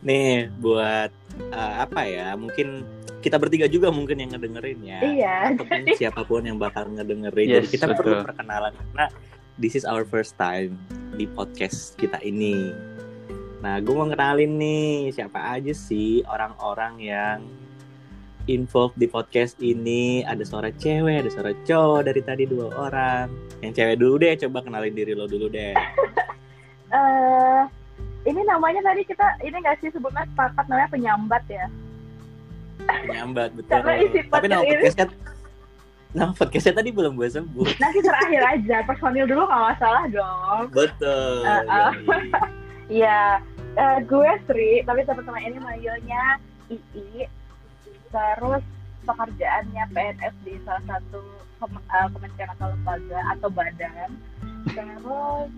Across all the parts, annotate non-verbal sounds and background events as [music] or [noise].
Nih buat uh, apa ya? Mungkin kita bertiga juga mungkin yang ngedengerin ya. Iya. Ataupun [laughs] siapa pun yang bakal ngedengerin. Yes, Jadi kita betul. perlu perkenalan karena this is our first time di podcast kita ini. Nah, gue mau kenalin nih siapa aja sih orang-orang yang involved di podcast ini. Ada suara cewek, ada suara cowok dari tadi dua orang. Yang cewek dulu deh, coba kenalin diri lo dulu deh. [laughs] eh ini namanya tadi kita ini nggak sih sebutnya sepakat namanya penyambat ya. Nyambat betul. Karena isi Tapi nama podcastnya nama podcastnya tadi belum gue sebut. Nanti terakhir aja personil dulu nggak masalah dong. Betul. Uh, uh. [laughs] Iya, eh, gue Sri, tapi teman-teman ini manggilnya II. Terus pekerjaannya PNS di salah satu kem- eh, kementerian atau lembaga atau badan. Terus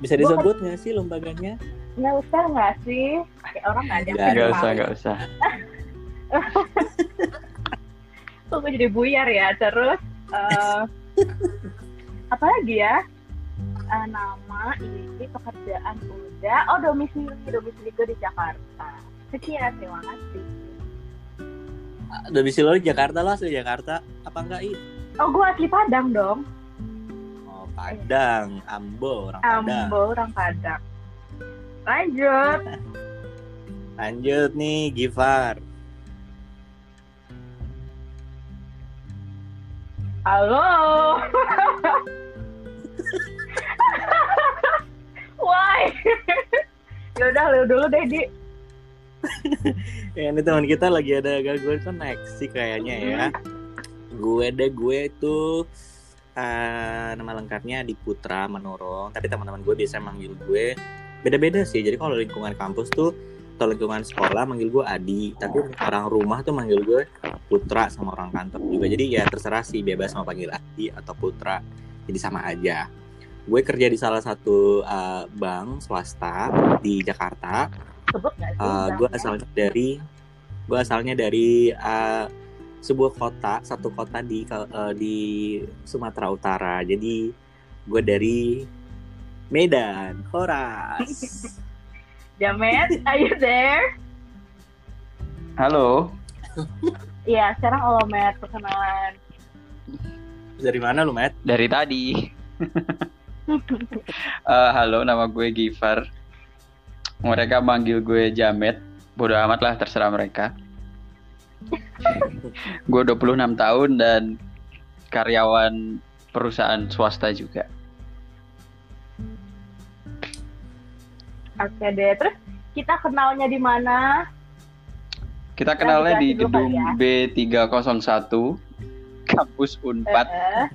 Bisa disebut nggak sih lembaganya? Nggak usah nggak sih? Kayak orang nggak ada Nggak usah, nggak usah. [laughs] Kok gue jadi buyar ya. Terus eh, apa lagi ya? Eh, nama ini pekerjaan udah. Oh domisili domisili gue di Jakarta. Sekian terima kasih. Domisili lo di Jakarta lah, asli Jakarta. Apa enggak itu? Oh gue asli Padang dong. Oh, Padang, Ambo, orang Padang. Ambo orang Padang. Lanjut. Lanjut nih, Gifar. Halo. Why? Yaudah lu dulu deh di. Ya, ini teman kita lagi ada gangguan koneksi kayaknya ya. Gue deh, gue itu eh, nama lengkapnya Adi Putra Menorong. Tapi teman-teman gue biasa manggil gue beda-beda sih. Jadi kalau lingkungan kampus tuh atau lingkungan sekolah manggil gue Adi, tapi orang rumah tuh manggil gue Putra sama orang kantor juga. Jadi ya terserah sih bebas mau panggil Adi atau Putra. Jadi sama aja. Gue kerja di salah satu eh, bank swasta di Jakarta. Uh, gue banknya? asalnya dari gue asalnya dari uh, sebuah kota satu kota di uh, di Sumatera Utara jadi gue dari Medan Horas [laughs] Jamet, are you there? Halo, Iya, sekarang lo Met perkenalan. dari mana lu Matt? dari tadi. [laughs] Eh, halo, nama gue Gifar. Mereka manggil gue Jamet. Bodoh amat lah, terserah mereka. [laughs] gue 26 tahun dan karyawan perusahaan swasta juga. Oke deh, terus kita kenalnya di mana? Kita kenalnya di gedung ya. B301, kampus Unpad, Eh,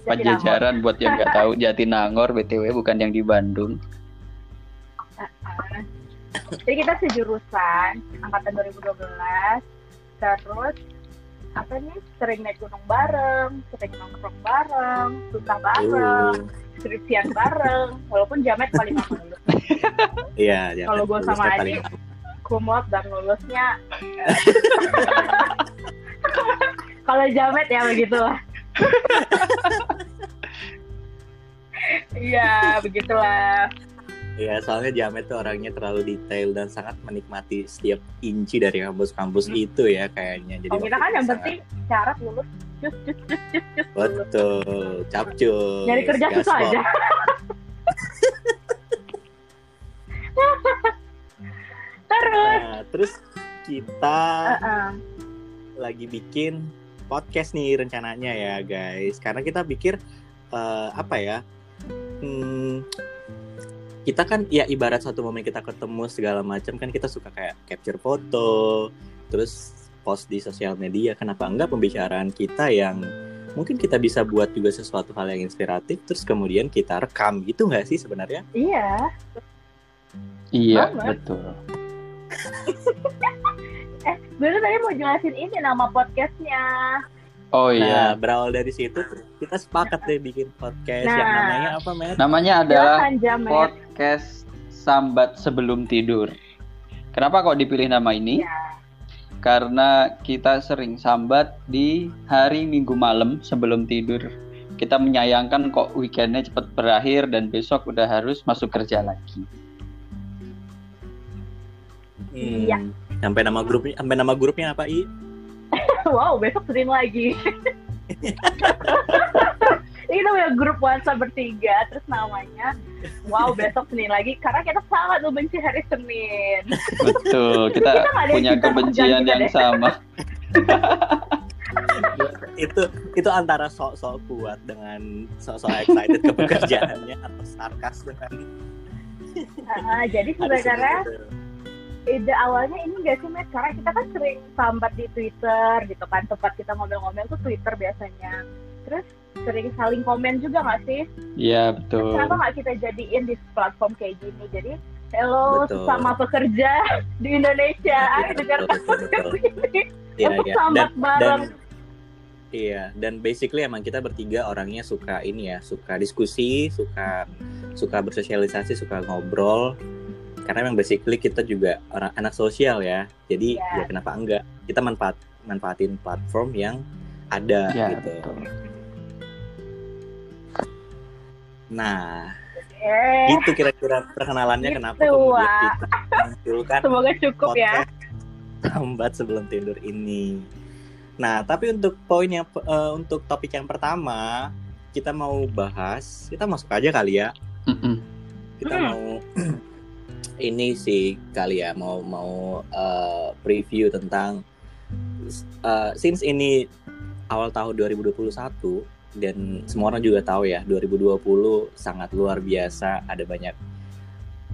Pajajaran buat yang nggak tahu [laughs] Jatinangor BTW bukan yang di Bandung. Jatinangor. Jadi kita sejurusan angkatan 2012. Terus apa nih sering naik gunung bareng, sering nongkrong bareng, susah bareng, Uh, skripsian bareng. Walaupun Jamet paling lama lulus. iya ya, Kalau gua sama Adi, kumlot dan lulusnya. eh, [laughs] Kalau Jamet ya begitulah. Iya, begitulah. Iya, soalnya Jamet tuh orangnya terlalu detail dan sangat menikmati setiap inci dari kampus-kampus itu ya kayaknya. Jadi Kalau kita kan yang sangat- penting syarat lulus, cus cus cus cus cus. betul, capcus. Nyari kerja susah gaspol. aja. Terus, Nah, terus kita uh-uh. lagi bikin podcast nih rencananya ya guys karena kita pikir eh, apa ya hmm, kita kan ya ibarat satu momen kita ketemu segala macam kan kita suka kayak capture foto terus post di sosial media kenapa enggak pembicaraan kita yang mungkin kita bisa buat juga sesuatu hal yang inspiratif terus kemudian kita rekam gitu nggak sih sebenarnya iya. Iya, betul. [laughs] Eh, gue tuh tadi mau jelasin ini nama podcastnya. Oh nah iya, berawal dari situ kita sepakat deh bikin podcast Nah. yang namanya apa Matt? namanya adalah Jamet. podcast Sambat Sebelum Tidur. Kenapa kok dipilih nama ini? Ya. Karena kita sering sambat di hari Minggu malam sebelum tidur. Kita menyayangkan kok weekendnya cepat berakhir dan besok udah harus masuk kerja lagi. Hmm. Iya. Sampai nama grupnya, sampai nama grupnya apa i? [laughs] wow besok Senin lagi [laughs] kita punya grup WhatsApp bertiga terus namanya wow besok Senin lagi karena kita sangat membenci hari Senin Betul, kita Kita punya kebencian yang deh. sama. [laughs] itu itu antara sok-sok kuat dengan sok-sok excited ke pekerjaannya atau sarkas dengan Ah, jadi sebenarnya ide awalnya ini gak sih Matt karena kita kan sering sambat di Twitter gitu kan tempat kita ngomel-ngomel tuh Twitter biasanya terus sering saling komen juga gak sih Iya, Terus betul. kenapa nggak kita jadiin di platform kayak gini jadi hello Betul. sesama pekerja di Indonesia Iya, ayo dengarkan betul, betul, podcast ini Iya, untuk iya. sambat Dan, dan bareng iya, dan basically emang kita bertiga orangnya suka ini ya, suka diskusi, suka suka bersosialisasi, suka ngobrol. Karena emang basically kita juga orang anak sosial ya. Jadi Iya. ya kenapa enggak? Kita manfaat manfaatin platform yang ada Ya, gitu. betul. Nah, eh itu kira-kira perkenalannya Gitu, kenapa kemudian kita munculkan semoga cukup ya Sambat sebelum tidur ini. Nah, tapi untuk poin yang eh, untuk topik yang pertama, kita mau bahas, kita masuk aja kali ya. Kita Hmm. mau [clears throat] ini sih kali ya, mau mau eh, preview tentang eh, since ini awal tahun 2021 dan semua orang juga tahu ya 2020 sangat luar biasa, ada banyak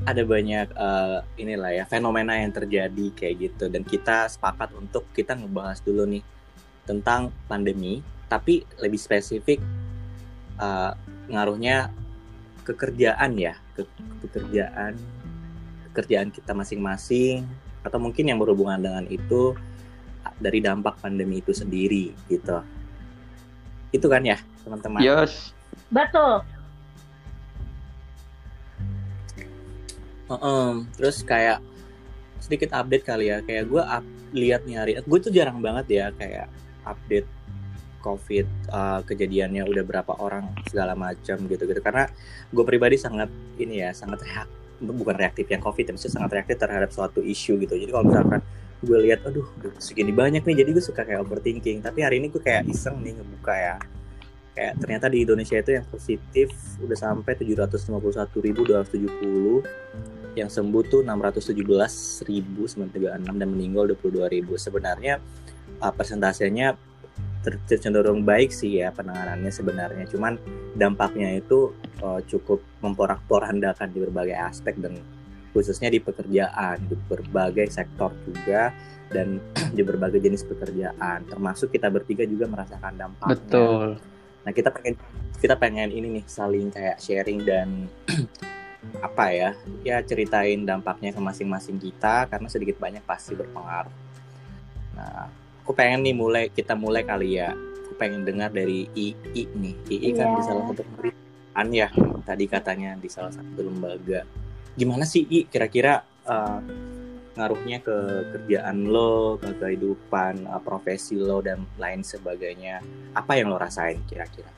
ada banyak eh, inilah ya fenomena yang terjadi kayak gitu. Dan kita sepakat untuk kita ngebahas dulu nih tentang pandemi tapi lebih spesifik eh, ngaruhnya kekerjaan ya ke pekerjaan pekerjaan kita masing-masing atau mungkin yang berhubungan dengan itu dari dampak pandemi itu sendiri gitu itu kan ya teman-teman? Yos, betul. Heeh. terus kayak sedikit update kali ya. Kayak gue up, lihat nih hari gue tuh jarang banget ya kayak update covid uh, kejadiannya udah berapa orang segala macam gitu gitu karena gue pribadi sangat ini ya sangat reak bukan reaktif yang covid ya maksudnya sangat reaktif terhadap suatu isu gitu. Jadi kalau misalkan gue lihat aduh segini banyak nih. Jadi gue suka kayak overthinking. Tapi hari ini gue kayak iseng nih ngebuka ya. Kayak ternyata di Indonesia itu yang positif udah sampai 751.270 yang sembuh tuh 617.936 dan meninggal 22.000 sebenarnya uh, persentasenya cenderung baik sih ya penanganannya sebenarnya. Cuman dampaknya itu uh, cukup memporak-porandakan di berbagai aspek dan khususnya di pekerjaan di berbagai sektor juga dan [clears throat] di berbagai jenis pekerjaan termasuk kita bertiga juga merasakan dampaknya betul. Nah kita pengen kita pengen ini nih saling kayak sharing dan [clears throat] apa ya ya ceritain dampaknya ke masing-masing kita karena sedikit banyak pasti berpengaruh. Nah aku pengen nih mulai kita mulai kali ya. Aku pengen dengar dari II nih. II kan Iya. di salah satu pemerintahan ya tadi katanya di salah satu lembaga. Gimana sih I kira-kira eh, ngaruhnya ke kerjaan lo, ke kehidupan eh, profesi lo dan lain sebagainya? Apa yang lo rasain kira-kira?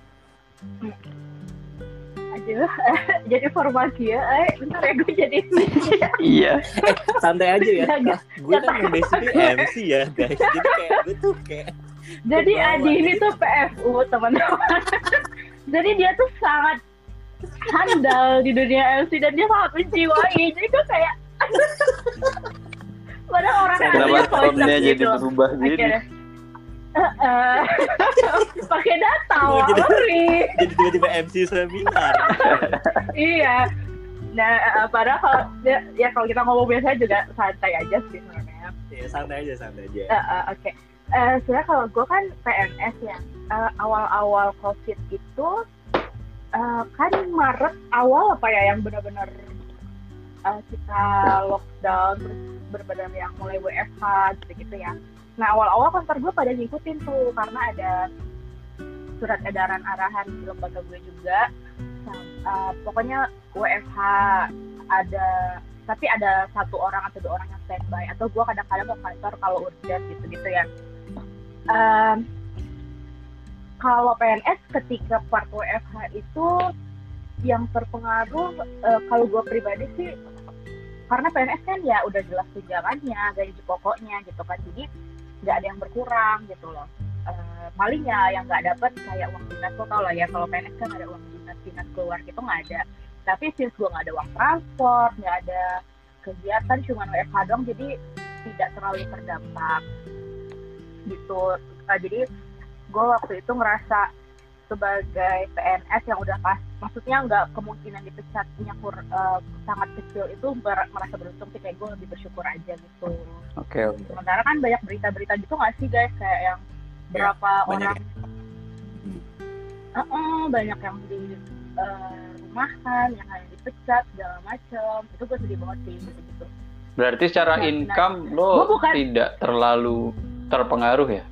aduh [laughs] jadi formasi ya eh bentar ya gue jadi [laughs] Iya, santai aja ya. [laughs] Enggak, gue kan yang basically MC ya guys. Jadi kayak gue tuh kayak jadi Adi ini gitu. tuh PFU teman-teman jadi dia tuh sangat handal di dunia MC dan dia sangat menjiwai jadi gue kayak [laughs] padahal orang yang kenapa kocak jadi gitu. berubah deh. Eh, eh. pakai data Oh, jadi- jadi tiba-tiba MC seminar. [laughs] iya nah eh, padahal kalau ya, ya kalau kita ngomong biasa juga santai aja sih sebenarnya Ya santai aja, santai aja. Eh, eh, oke Eh, sebenarnya kalau gue kan PNS ya Eh, awal-awal covid itu eh, kan Maret awal apa ya yang benar-benar eh, kita lockdown terus benar-benar yang mulai WFH gitu-gitu ya. Nah awal-awal kantor gue pada ngikutin tuh karena ada surat edaran arahan di lembaga gue juga. Eh, pokoknya WFH ada tapi ada satu orang atau dua orang yang standby atau gue kadang-kadang ke kantor kalau urgent gitu-gitu ya. Em, kalau PNS ketika part WFH itu yang terpengaruh eh, kalau gue pribadi sih karena PNS kan ya udah jelas tunjangannya gaji pokoknya gitu kan. Jadi nggak ada yang berkurang gitu loh. Uh, palingnya yang nggak dapat kayak uang dinas lo tau lah ya kalau PNS kan ada uang dinas dinas keluar gitu nggak ada. Tapi since gue nggak ada uang transport nggak ada kegiatan cuma WFH dong jadi tidak terlalu terdampak gitu. Uh, jadi gue waktu itu ngerasa sebagai PNS yang udah pas maksudnya nggak kemungkinan dipecatnya kur, uh, sangat kecil itu ber, merasa beruntung sih kayak gue lebih bersyukur aja gitu. Oke okay, oke. Okay. Sementara kan banyak berita-berita gitu nggak sih guys kayak yang ya, berapa ya, orang uh -uh, banyak yang di uh, rumahkan, yang hanya dipecat segala macam itu gue sedih banget sih gitu gitu. Berarti secara nah, income nah, lo bukan, tidak terlalu terpengaruh ya?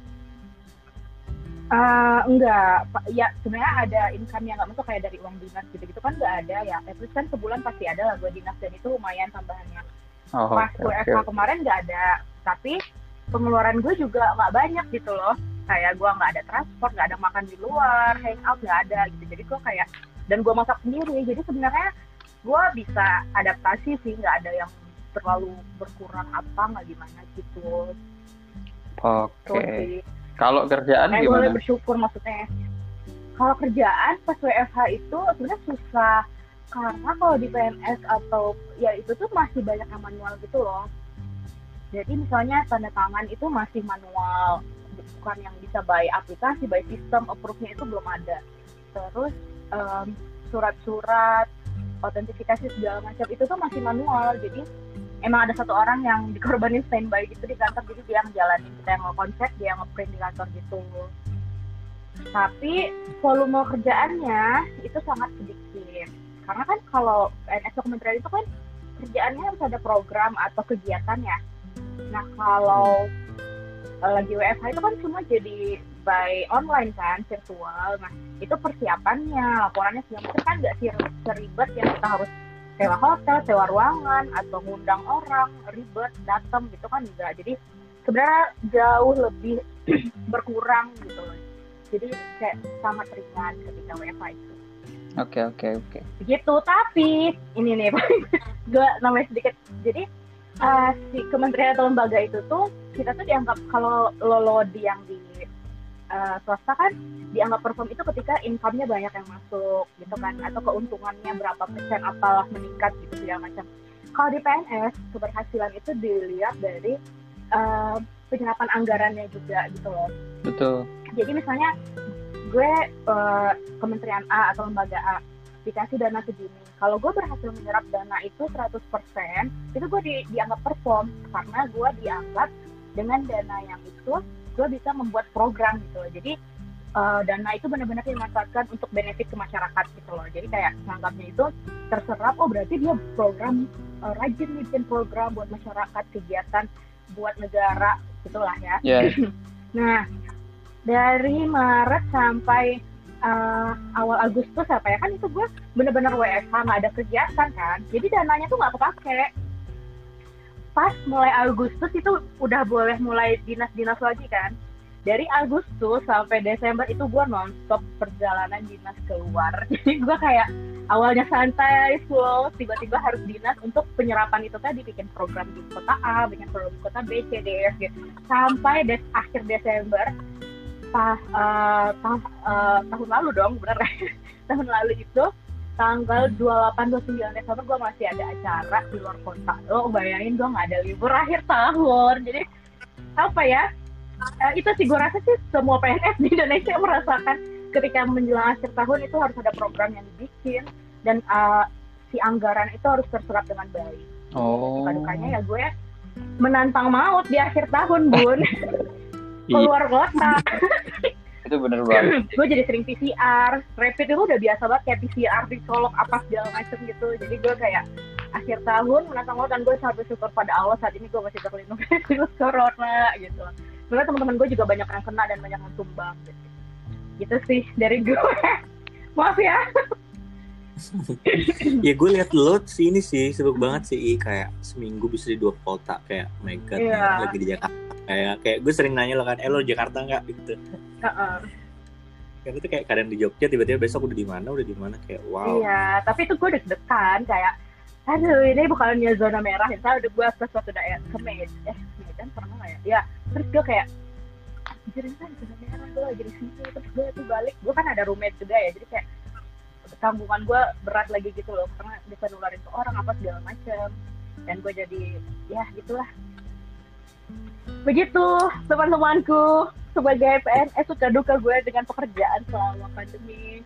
Uh, enggak, ya sebenarnya ada income yang nggak masuk kayak dari uang dinas gitu-gitu kan nggak ada ya. At least kan sebulan pasti ada lah gue dinas dan itu lumayan tambahannya. Oh, Pas okay, WFH okay. kemarin nggak ada, tapi pengeluaran gue juga nggak banyak gitu loh. Kayak gue nggak ada transport, nggak ada makan di luar, hangout nggak ada gitu. Jadi gue kayak dan gue masak sendiri. Jadi sebenarnya gue bisa adaptasi sih, nggak ada yang terlalu berkurang apa nggak gimana gitu. Oke. Okay. Kalau kerjaan Kayak gimana? boleh bersyukur maksudnya. Kalau kerjaan pas WFH itu sebenarnya susah karena kalau di PNS atau ya itu tuh masih banyak yang manual gitu loh. Jadi misalnya tanda tangan itu masih manual, bukan yang bisa by aplikasi, by sistem, approve-nya itu belum ada. Terus um, surat-surat, autentifikasi segala macam itu tuh masih manual. Jadi emang ada satu orang yang dikorbanin standby gitu di kantor jadi dia ngejalanin kita yang mau konsep dia yang ngeprint di kantor gitu. Tapi volume kerjaannya itu sangat sedikit. Karena kan kalau PNS kementerian itu kan kerjaannya harus ada program atau kegiatan ya. Nah kalau lagi WFH itu kan semua jadi by online kan virtual. Nah itu persiapannya laporannya macam. Kan nggak seribet yang kita harus sewa hotel, sewa ruangan atau ngundang orang ribet datang gitu kan juga jadi sebenarnya jauh lebih [clears throat] berkurang gitu loh jadi kayak sangat ringan ketika WFH itu Oke okay, oke okay, oke. Okay. Begitu tapi ini nih [laughs] gue namanya sedikit jadi uh, si kementerian atau lembaga itu tuh kita tuh dianggap kalau lo, lo di yang di uh, swasta kan dianggap perform itu ketika income-nya banyak yang masuk gitu kan. Atau keuntungannya berapa persen apalah meningkat gitu segala macam. Kalau di PNS keberhasilan itu dilihat dari uh, penyerapan anggarannya juga gitu loh. Betul. Jadi misalnya gue uh, kementerian A atau lembaga A dikasih dana segini. Kalau gue berhasil menyerap dana itu 100% itu gue di, dianggap perform. Karena gue dianggap dengan dana yang itu gue bisa membuat program gitu loh. Jadi uh, dana itu benar-benar dimanfaatkan untuk benefit ke masyarakat gitu loh. Jadi kayak menganggapnya itu terserap oh berarti dia program uh, rajin bikin program buat masyarakat kegiatan buat negara gitulah ya. Yeah. [clears throat] nah dari Maret sampai uh, awal Agustus apa ya kan itu gue bener-bener WFH nggak ada kegiatan kan. Jadi dananya tuh nggak kepake pas mulai Agustus itu udah boleh mulai dinas-dinas lagi kan. Dari Agustus sampai Desember itu gue nonstop perjalanan dinas keluar. [laughs] Jadi gue kayak awalnya santai slow tiba-tiba harus dinas untuk penyerapan itu tadi bikin program di kota A bikin program di kota B C D F G. Sampai des akhir Desember tah, uh, tah, uh, tahun lalu dong bener. [laughs] Tahun lalu itu tanggal 28 29 Desember gue masih ada acara di luar kota. Lo bayangin gue nggak ada libur akhir tahun. Jadi apa ya? Uh, itu sih gue rasa sih semua PNS di Indonesia merasakan ketika menjelang akhir tahun itu harus ada program yang dibikin. Dan uh, si anggaran itu harus terserap dengan baik. Oh. Dukanya ya gue menantang maut di akhir tahun bun. [laughs] Keluar kota [laughs] itu bener banget. [clears throat] Gue jadi sering PCR rapid itu udah biasa banget kayak PCR dicolok apa segala macem gitu. Jadi gue kayak akhir tahun menantang Allah dan gue sangat bersyukur pada Allah saat ini gue masih terlindungi virus [laughs] corona gitu. Sebenarnya teman-teman gue juga banyak yang kena dan banyak yang tumbang gitu. Gitu sih dari gue [laughs] maaf ya. [laughs] Ya gue liat lo sih ini sih sibuk banget sih kayak seminggu bisa di dua kota kayak oh my god yeah. lagi di Jakarta kayak kayak gue sering nanya lo kan eh lo Jakarta nggak? Gitu uh -uh. kan itu kayak kadang di Jogja tiba-tiba besok udah di mana udah di mana kayak wow. Iya tapi itu gue deg-degan kayak aduh ini bukannya zona merah misalnya udah gue ke suatu daerah ke Medan eh Medan pernah nggak ya? Ya terus gue kayak jadi kan zona merah gue lagi di sini terus gue tuh balik gue kan ada roommate juga ya jadi kayak tanggungan gue berat lagi gitu loh karena bisa nularin ke orang apa segala macem dan gue jadi ya gitulah. Begitu teman-temanku sebagai PNS suka duka gue dengan pekerjaan selama pandemi.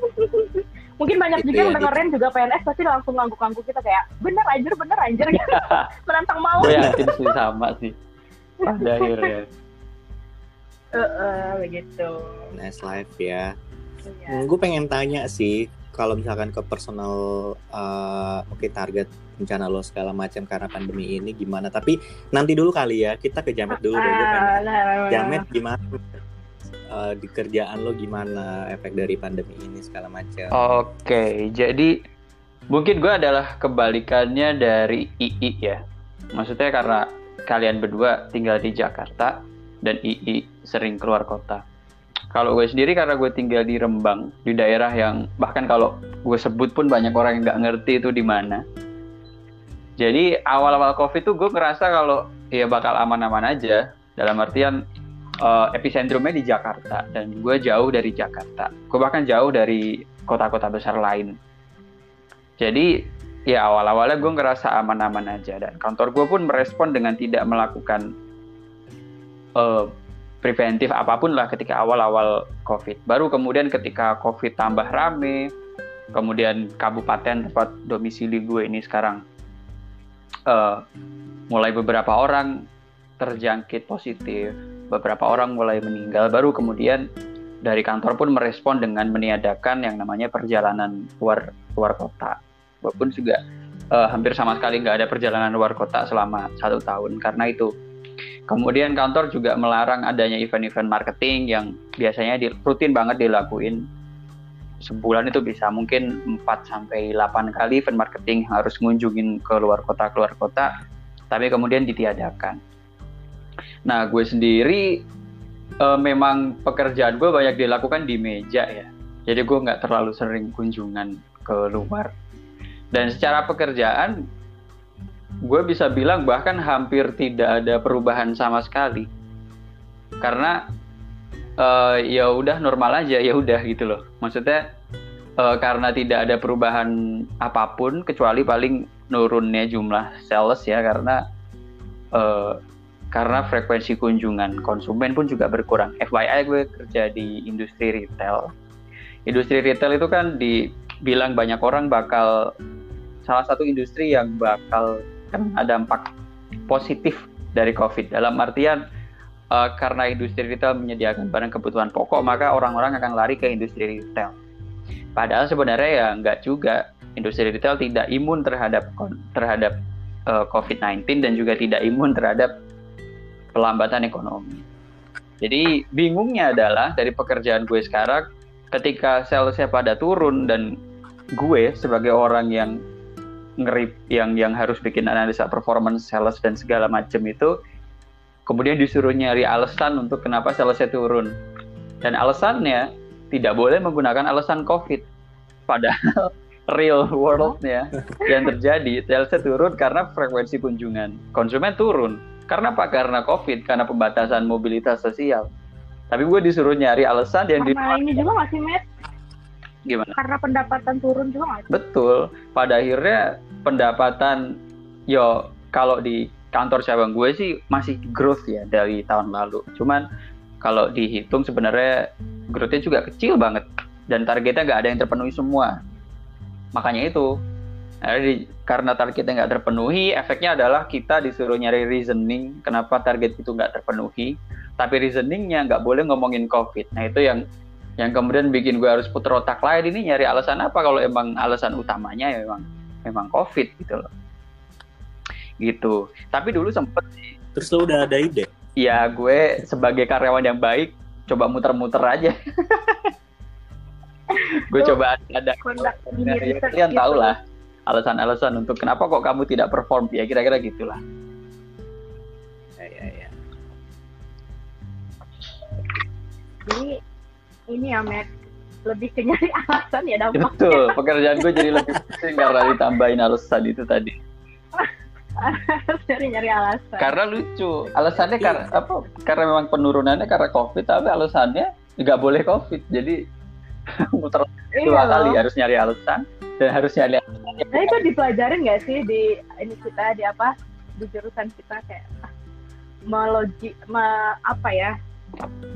[laughs] Mungkin banyak Itu juga yang ya, dengerin juga PNS pasti langsung ngangguk-ngangguk kita kayak bener anjir bener anjir. Gitu [laughs] menantang mau gue yakin sih sama sih. Pada akhirnya Eh, eh, begitu. Nice life ya. Iya. Gue pengen tanya sih kalau misalkan ke personal uh, mungkin target rencana lo segala macam karena pandemi ini gimana. Tapi nanti dulu kali ya kita ke Jamet dulu deh gue pengen Ah, nah, nah, Jamet gimana? Uh, di kerjaan lo gimana efek dari pandemi ini segala macam? Oke, jadi mungkin gue adalah kebalikannya dari II ya. Maksudnya karena kalian berdua tinggal di Jakarta dan II sering keluar kota. Kalau gue sendiri karena gue tinggal di Rembang, di daerah yang bahkan kalau gue sebut pun banyak orang yang nggak ngerti itu di mana. Jadi awal-awal COVID tuh gue ngerasa kalau ya bakal aman-aman aja. Dalam artian eh, epicentrumnya di Jakarta dan gue jauh dari Jakarta. Gue bahkan jauh dari kota-kota besar lain. Jadi ya awal-awalnya gue ngerasa aman-aman aja dan kantor gue pun merespon dengan tidak melakukan eh, preventif apa pun lah ketika awal-awal COVID. Baru kemudian ketika COVID tambah rame, kemudian kabupaten tempat domisili gue ini sekarang eh, mulai beberapa orang terjangkit positif, beberapa orang mulai meninggal, baru kemudian dari kantor pun merespon dengan meniadakan yang namanya perjalanan luar luar kota. Walaupun juga eh, hampir sama sekali nggak ada perjalanan luar kota selama satu tahun karena itu. Kemudian kantor juga melarang adanya event-event marketing yang biasanya di, rutin banget dilakuin sebulan itu bisa mungkin 4 sampai 8 kali event marketing harus ngunjungin ke luar kota keluar kota tapi kemudian ditiadakan. Nah, gue sendiri eh, memang pekerjaan gue banyak dilakukan di meja ya. Jadi gue nggak terlalu sering kunjungan ke luar. Dan secara pekerjaan, gue bisa bilang bahkan hampir tidak ada perubahan sama sekali. Karena eh, ya udah normal aja, ya udah gitu loh. Maksudnya eh, karena tidak ada perubahan apa pun kecuali paling nurunnya jumlah sales ya karena eh, karena frekuensi kunjungan konsumen pun juga berkurang. FYI gue kerja di industri retail. Industri retail itu kan dibilang banyak orang bakal salah satu industri yang bakal kena dampak positif dari COVID. Dalam artian eh, karena industri retail menyediakan barang kebutuhan pokok, maka orang-orang akan lari ke industri retail. Padahal sebenarnya ya nggak juga. Industri retail tidak imun terhadap terhadap eh, COVID-19 dan juga tidak imun terhadap pelambatan ekonomi. Jadi bingungnya adalah dari pekerjaan gue sekarang, ketika salesnya pada turun dan gue sebagai orang yang ngerip yang yang harus bikin analisa performance sales dan segala macam itu, kemudian disuruh nyari alasan untuk kenapa salesnya turun. Dan alasannya tidak boleh menggunakan alasan COVID. Padahal [laughs] real world-nya yang terjadi, salesnya turun karena frekuensi kunjungan. Konsumen turun. Karena apa? Karena COVID, karena pembatasan mobilitas sosial. Tapi gue disuruh nyari alasan yang di ini juga masih met gimana? karena pendapatan turun juga? Betul. Pada akhirnya pendapatan yo kalau di kantor cabang gue sih masih growth ya dari tahun lalu. Cuman kalau dihitung sebenarnya growth-nya juga kecil banget dan targetnya nggak ada yang terpenuhi semua. Makanya itu karena targetnya nggak terpenuhi, efeknya adalah kita disuruh nyari reasoning kenapa target itu nggak terpenuhi. Tapi reasoningnya nggak boleh ngomongin COVID. Nah itu yang yang kemudian bikin gue harus puter otak lain ini nyari alasan apa kalau emang alasan utamanya ya memang memang COVID gitu loh. Gitu. Tapi dulu sempet sih, terus lo udah ada ide ya gue sebagai karyawan yang baik coba muter-muter aja. [laughs] gue coba ada ya, kalian gitu. tahu lah alasan-alasan untuk kenapa kok kamu tidak perform ya kira-kira gitulah. ya ya ya Jadi ini ya Matt, lebih ke nyari [laughs] alasan ya dampaknya betul pekerjaan gue jadi lebih pusing karena ditambahin alasan itu tadi. [laughs] Harus nyari nyari alasan. Karena lucu alasannya karena apa karena memang penurunannya karena covid tapi alasannya nggak boleh covid jadi [laughs] muter iya dua loh. kali harus nyari alasan dan harus nyari Nah itu dipelajarin nggak sih di ini kita di apa di jurusan kita kayak ah, melogi me, apa ya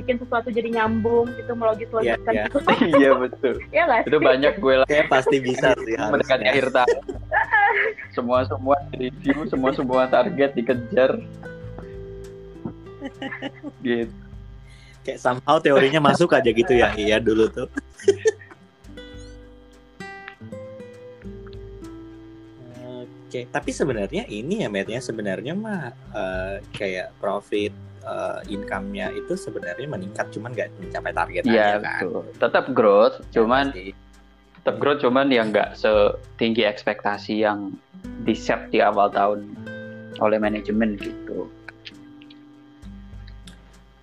bikin sesuatu jadi nyambung gitu melogis logiskan Iya, iya. gitu. [laughs] Iya betul. Ya nggak sih? itu banyak gue lah. Kayak pasti bisa sih mendekati akhir tahun. [laughs] Semua semua review semua semua target dikejar. Gitu. Kayak somehow teorinya masuk aja gitu ya. [laughs] Iya dulu tuh. Oke, tapi sebenarnya ini ya Matt ya. Sebenarnya mah eh, kayak profit eh, income-nya itu sebenarnya meningkat cuman nggak mencapai target Iya aja kan. betul tetap growth cuman Pasti. tetap growth cuman yang nggak setinggi ekspektasi yang di set di awal tahun oleh manajemen gitu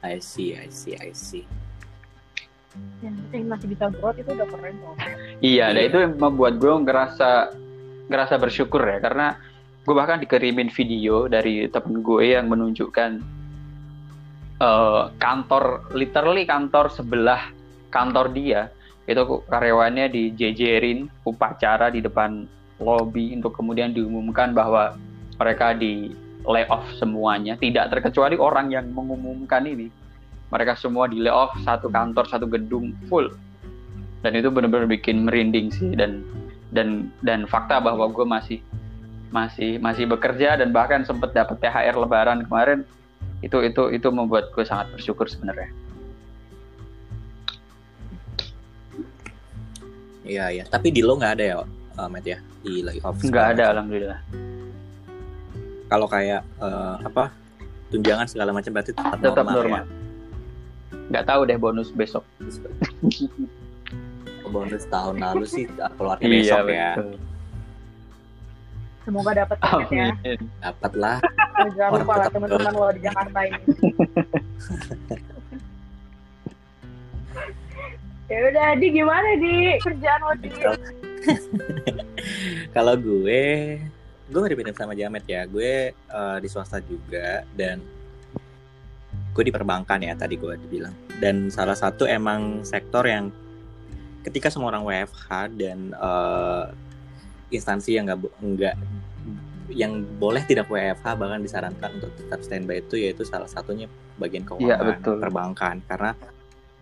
I see, I see, I see. yang penting masih bisa growth itu udah keren kok Iya, dan Iya. itu yang membuat gue ngerasa ngerasa bersyukur ya karena gue bahkan dikirimin video dari temen gue yang menunjukkan eh, kantor literally kantor sebelah kantor dia itu karyawannya dijejerin upacara di depan lobby untuk kemudian diumumkan bahwa mereka di layoff semuanya. Tidak terkecuali orang yang mengumumkan ini. Mereka semua di layoff satu kantor satu gedung full. Dan itu benar-benar bikin merinding sih. Dan dan dan fakta bahwa gue masih masih masih bekerja dan bahkan sempat dapat THR Lebaran kemarin itu itu itu membuat gue sangat bersyukur sebenarnya Iya, iya. Tapi di lo nggak ada ya, eh, Matt ya? Di lagi off. nggak ada alhamdulillah Kalau kayak eh, apa? Tunjangan segala macam berarti tetap, tetap normal. normal nggak tahu deh bonus besok Ya? [laughs] Bonus tahun lalu sih keluarnya iya besok ya. betul semoga dapat tiket ya amin Dapat lah. jangan lupa lah teman-teman lo di Jakarta ini [laughs] ya udah di gimana di kerjaan lo di [laughs] Kalau gue, gue mirip-mirip sama Jamet ya. Gue eh, di swasta juga dan gue di perbankan ya tadi gue bilang. Dan salah satu emang sektor yang ketika semua orang WFH dan eh, instansi yang nggak nggak yang boleh tidak WFH bahkan disarankan untuk tetap standby itu yaitu salah satunya bagian keuangan betul. perbankan. Karena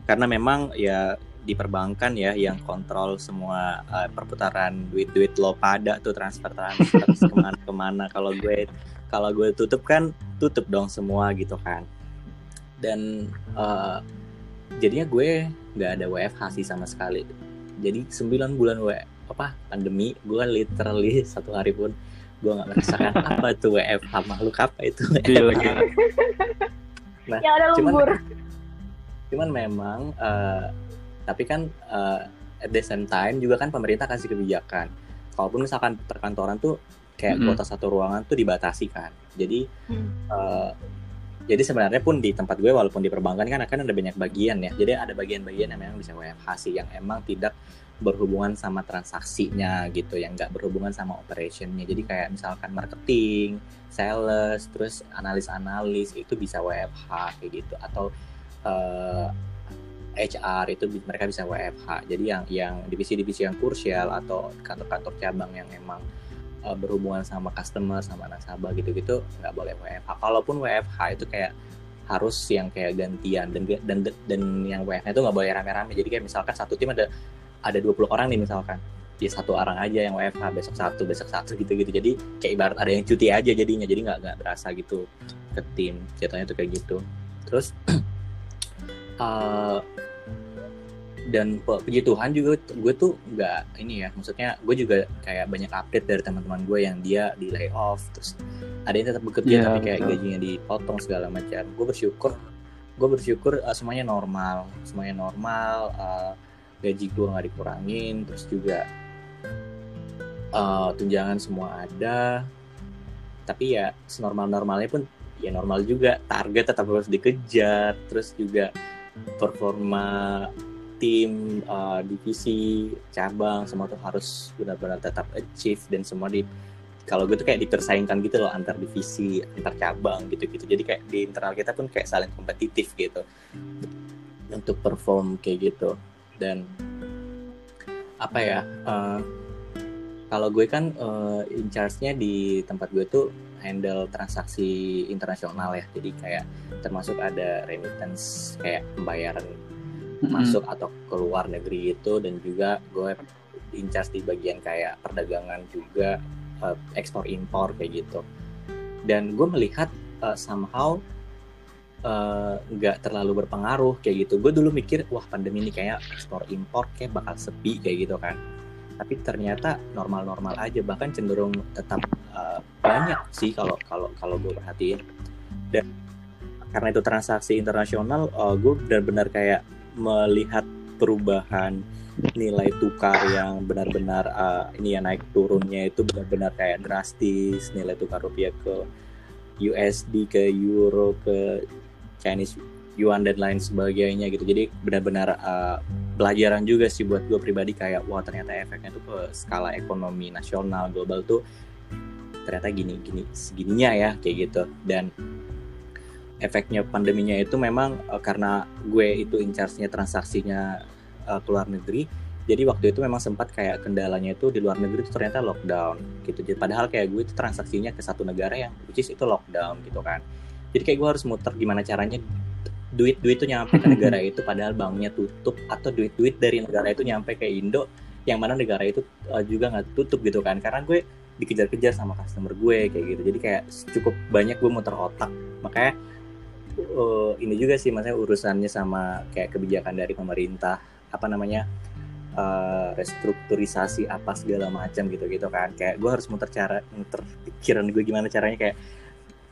karena memang ya di perbankan ya yang kontrol semua eh, perputaran duit-duit lo pada tuh transfer transfer ke mana-kemana kalau gue kalau gue tutup kan tutup dong semua gitu kan. Dan eh, jadinya gue nggak ada WFH sih sama sekali. Jadi 9 bulan W apa pandemi gue literally satu hari pun gue nggak merasakan apa tuh WFH makhluk apa itu Gila, gila. yang ada cuman- lembur cuman memang eh, tapi kan eh, at the same time juga kan pemerintah kasih kebijakan kalaupun misalkan perkantoran tuh kayak Mm-mm. kuota satu ruangan tuh dibatasi kan jadi Hmm. eh, jadi sebenarnya pun di tempat gue walaupun di perbankan kan akan ada banyak bagian ya jadi ada bagian-bagian yang memang bisa WFH sih yang emang tidak berhubungan sama transaksinya gitu yang nggak berhubungan sama operationnya. Jadi kayak misalkan marketing sales terus analis-analis itu bisa WFH kayak gitu. Atau eh, HR itu mereka bisa WFH jadi yang yang divisi-divisi yang kursial atau kantor-kantor cabang yang emang eh, berhubungan sama customer sama nasabah gitu-gitu nggak boleh WFH kalaupun WFH itu kayak harus yang kayak gantian dan dan dan yang WFH itu nggak boleh rame-rame. Jadi kayak misalkan satu tim ada ada 20 orang nih misalkan. Ya satu orang aja yang WFH besok satu besok satu gitu-gitu. Jadi kayak ibarat ada yang cuti aja jadinya. Jadi nggak nggak berasa gitu ke tim. Jatuhnya tuh kayak gitu. Terus [clears throat] eh, dan pu- puji Tuhan juga gue tuh nggak ini ya. Maksudnya gue juga kayak banyak update dari teman-teman gue yang dia di layoff. Terus ada yang tetap bekerja Iya, tapi kayak betul. gajinya dipotong segala macam. Gue bersyukur gue bersyukur eh, semuanya normal. Semuanya normal eh, gaji gue nggak dikurangin terus juga eh, tunjangan semua ada tapi ya senormal normalnya pun ya normal juga target tetap harus dikejar terus juga performa tim, uh, divisi, cabang, semua tuh harus benar-benar tetap achieve dan semua di kalau gue tuh kayak dipersaingkan gitu loh antar divisi, antar cabang gitu-gitu. Jadi kayak di internal kita pun kayak saling kompetitif gitu untuk perform kayak gitu. Dan apa ya? Uh, kalau gue kan uh, in charge-nya di tempat gue tuh handle transaksi internasional ya. Jadi kayak termasuk ada remittance kayak pembayaran mm-hmm. masuk atau keluar negeri itu dan juga gue in charge di bagian kayak perdagangan juga uh, ekspor impor kayak gitu. Dan gue melihat uh, somehow nggak uh, terlalu berpengaruh kayak gitu. Gue dulu mikir wah pandemi ini kayak ekspor impor kayak bakal sepi kayak gitu kan. Tapi ternyata normal-normal aja bahkan cenderung tetap uh, banyak sih kalau kalau kalau gue perhatiin. Dan karena itu transaksi internasional uh, gue benar-benar kayak melihat perubahan nilai tukar yang benar-benar uh, ini ya naik turunnya itu benar-benar kayak drastis. Nilai tukar rupiah ke USD ke euro ke Chinese yuan dan lain sebagainya gitu. Jadi benar-benar uh, pelajaran juga sih buat gue pribadi kayak wah ternyata efeknya tuh ke skala ekonomi nasional global tuh ternyata gini gini segininya ya kayak gitu. Dan efeknya pandeminya itu memang uh, karena gue itu in charge-nya transaksinya uh, ke luar negeri jadi waktu itu memang sempat kayak kendalanya itu di luar negeri itu ternyata lockdown gitu. Jadi padahal kayak gue itu transaksinya ke satu negara yang which is itu lockdown gitu kan jadi kayak gue harus muter gimana caranya duit-duit itu nyampe ke negara [laughs] itu padahal banknya tutup atau duit-duit dari negara itu nyampe ke Indo yang mana negara itu uh, juga nggak tutup gitu kan. Karena gue dikejar-kejar sama customer gue kayak gitu. Jadi kayak cukup banyak gue muter otak. Makanya uh, ini juga sih maksudnya urusannya sama kayak kebijakan dari pemerintah apa namanya uh, restrukturisasi apa segala macam gitu gitu kan. Kayak gue harus muter cara muter pikiran gue gimana caranya kayak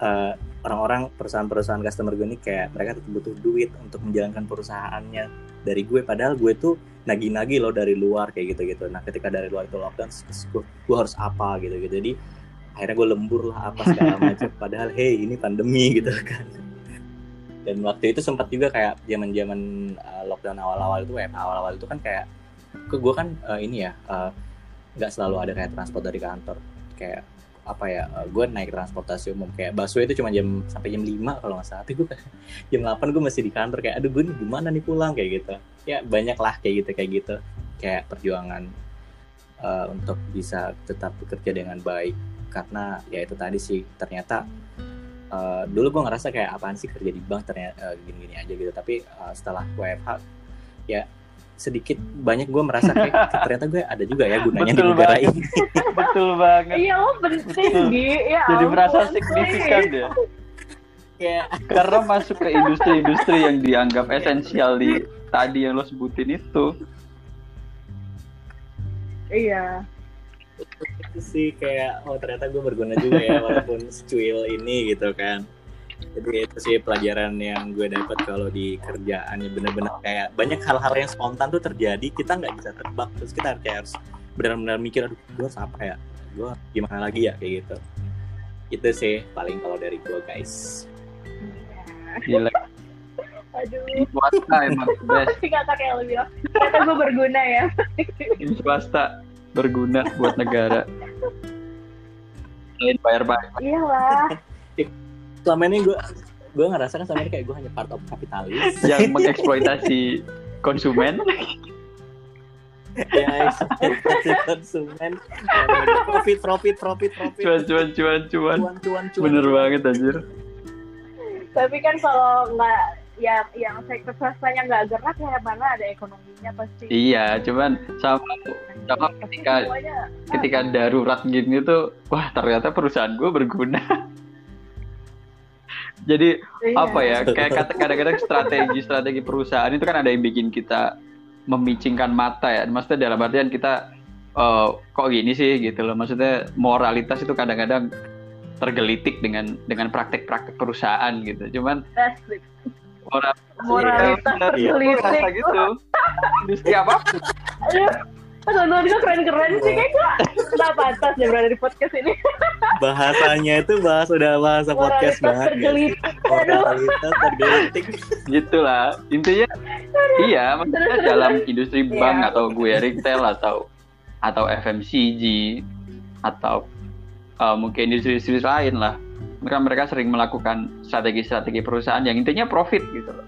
uh, orang-orang perusahaan-perusahaan customer gue ini kayak mereka tuh butuh duit untuk menjalankan perusahaannya dari gue. Padahal gue tuh nagi-nagi loh dari luar kayak gitu-gitu. Nah ketika dari luar itu lockdown gue, gue harus apa gitu gitu jadi akhirnya gue lembur lah apa segala [laughs] macam. Padahal hey ini pandemi gitu kan. Dan waktu itu sempat juga kayak zaman zaman uh, lockdown awal-awal itu ya awal-awal itu kan kayak ke gue kan uh, ini ya nggak uh, selalu ada kayak transport dari kantor. Kayak apa ya uh, gue naik transportasi umum. Kayak busway itu cuma jam sampai jam 5 kalau nggak salah. [laughs] Tapi gue jam 8 gue masih di kantor kayak aduh gue nih gimana nih pulang? Kayak gitu. Ya banyak lah kayak gitu kayak gitu. Kayak perjuangan uh, untuk bisa tetap bekerja dengan baik. Karena ya itu tadi sih ternyata uh, dulu gue ngerasa kayak apaan sih kerja di bank? Ternyata uh, gini-gini aja gitu. Tapi uh, setelah WFH ya sedikit banyak gue merasa kayak [laughs] ternyata gue ada juga ya gunanya betul di negara banget. ini. [laughs] betul banget. Iya lo penting Gi. Ya Jadi ampun, merasa signifikan ya. ya Karena masuk ke industri-industri [laughs] yang dianggap esensial di tadi yang lo sebutin itu. Iya. itu sih kayak oh ternyata gue berguna juga ya walaupun secuil ini gitu kan. Jadi itu sih pelajaran yang gue dapat kalau di kerjaan ya bener-bener kayak banyak hal-hal yang spontan tuh terjadi kita nggak bisa tebak terus kita kayak harus benar-benar mikir aduh gue harus apa ya gue gimana lagi ya kayak gitu itu sih paling kalau dari gue guys Gila. Aduh. Di swasta emang best. Kata kayak lo bilang. Ternyata gue berguna ya. Di swasta berguna buat negara. Selain [laughs] bayar-bayar. Iyalah. Selama ini gue gue ngerasa kan selama ini kayak gue hanya part of kapitalis [laughs] yang mengeksploitasi konsumen. ya eksploitasi konsumen profit profit profit profit Cuan, cuan, cuan, cuan. cuan cuan cuan Bener banget anjir. Tapi kan kalau nggak yang yang sektor swastanya nggak gerak ya mana ada ekonominya pasti. Iya, cuman sama sama ketika Semuanya, ketika darurat gini tuh, wah ternyata perusahaan gue berguna. Jadi iya. apa ya? Kayak kata kadang-kadang strategi strategi perusahaan itu kan ada yang bikin kita memicingkan mata ya. Maksudnya dalam artian kita eh, kok gini sih gitu loh. Maksudnya moralitas itu kadang-kadang tergelitik dengan dengan praktek-praktek perusahaan gitu. Cuman moral Moralitas. Iya, tergelitik. gitu. Industri apa pun. Teman-teman gue keren-keren sih kayak gue nggak pantas ya berada di podcast ini. [laughs] bahasanya itu bahas udah bahasa podcast banget tergelitik. Aduh, [laughs] moralitas tergelitik Gitulah. Intinya aduh. iya maksudnya dalam industri Iya. bank atau gue retail atau atau FMCG atau uh, mungkin industri-industri lain lah mereka mereka sering melakukan strategi-strategi perusahaan yang intinya profit gitu loh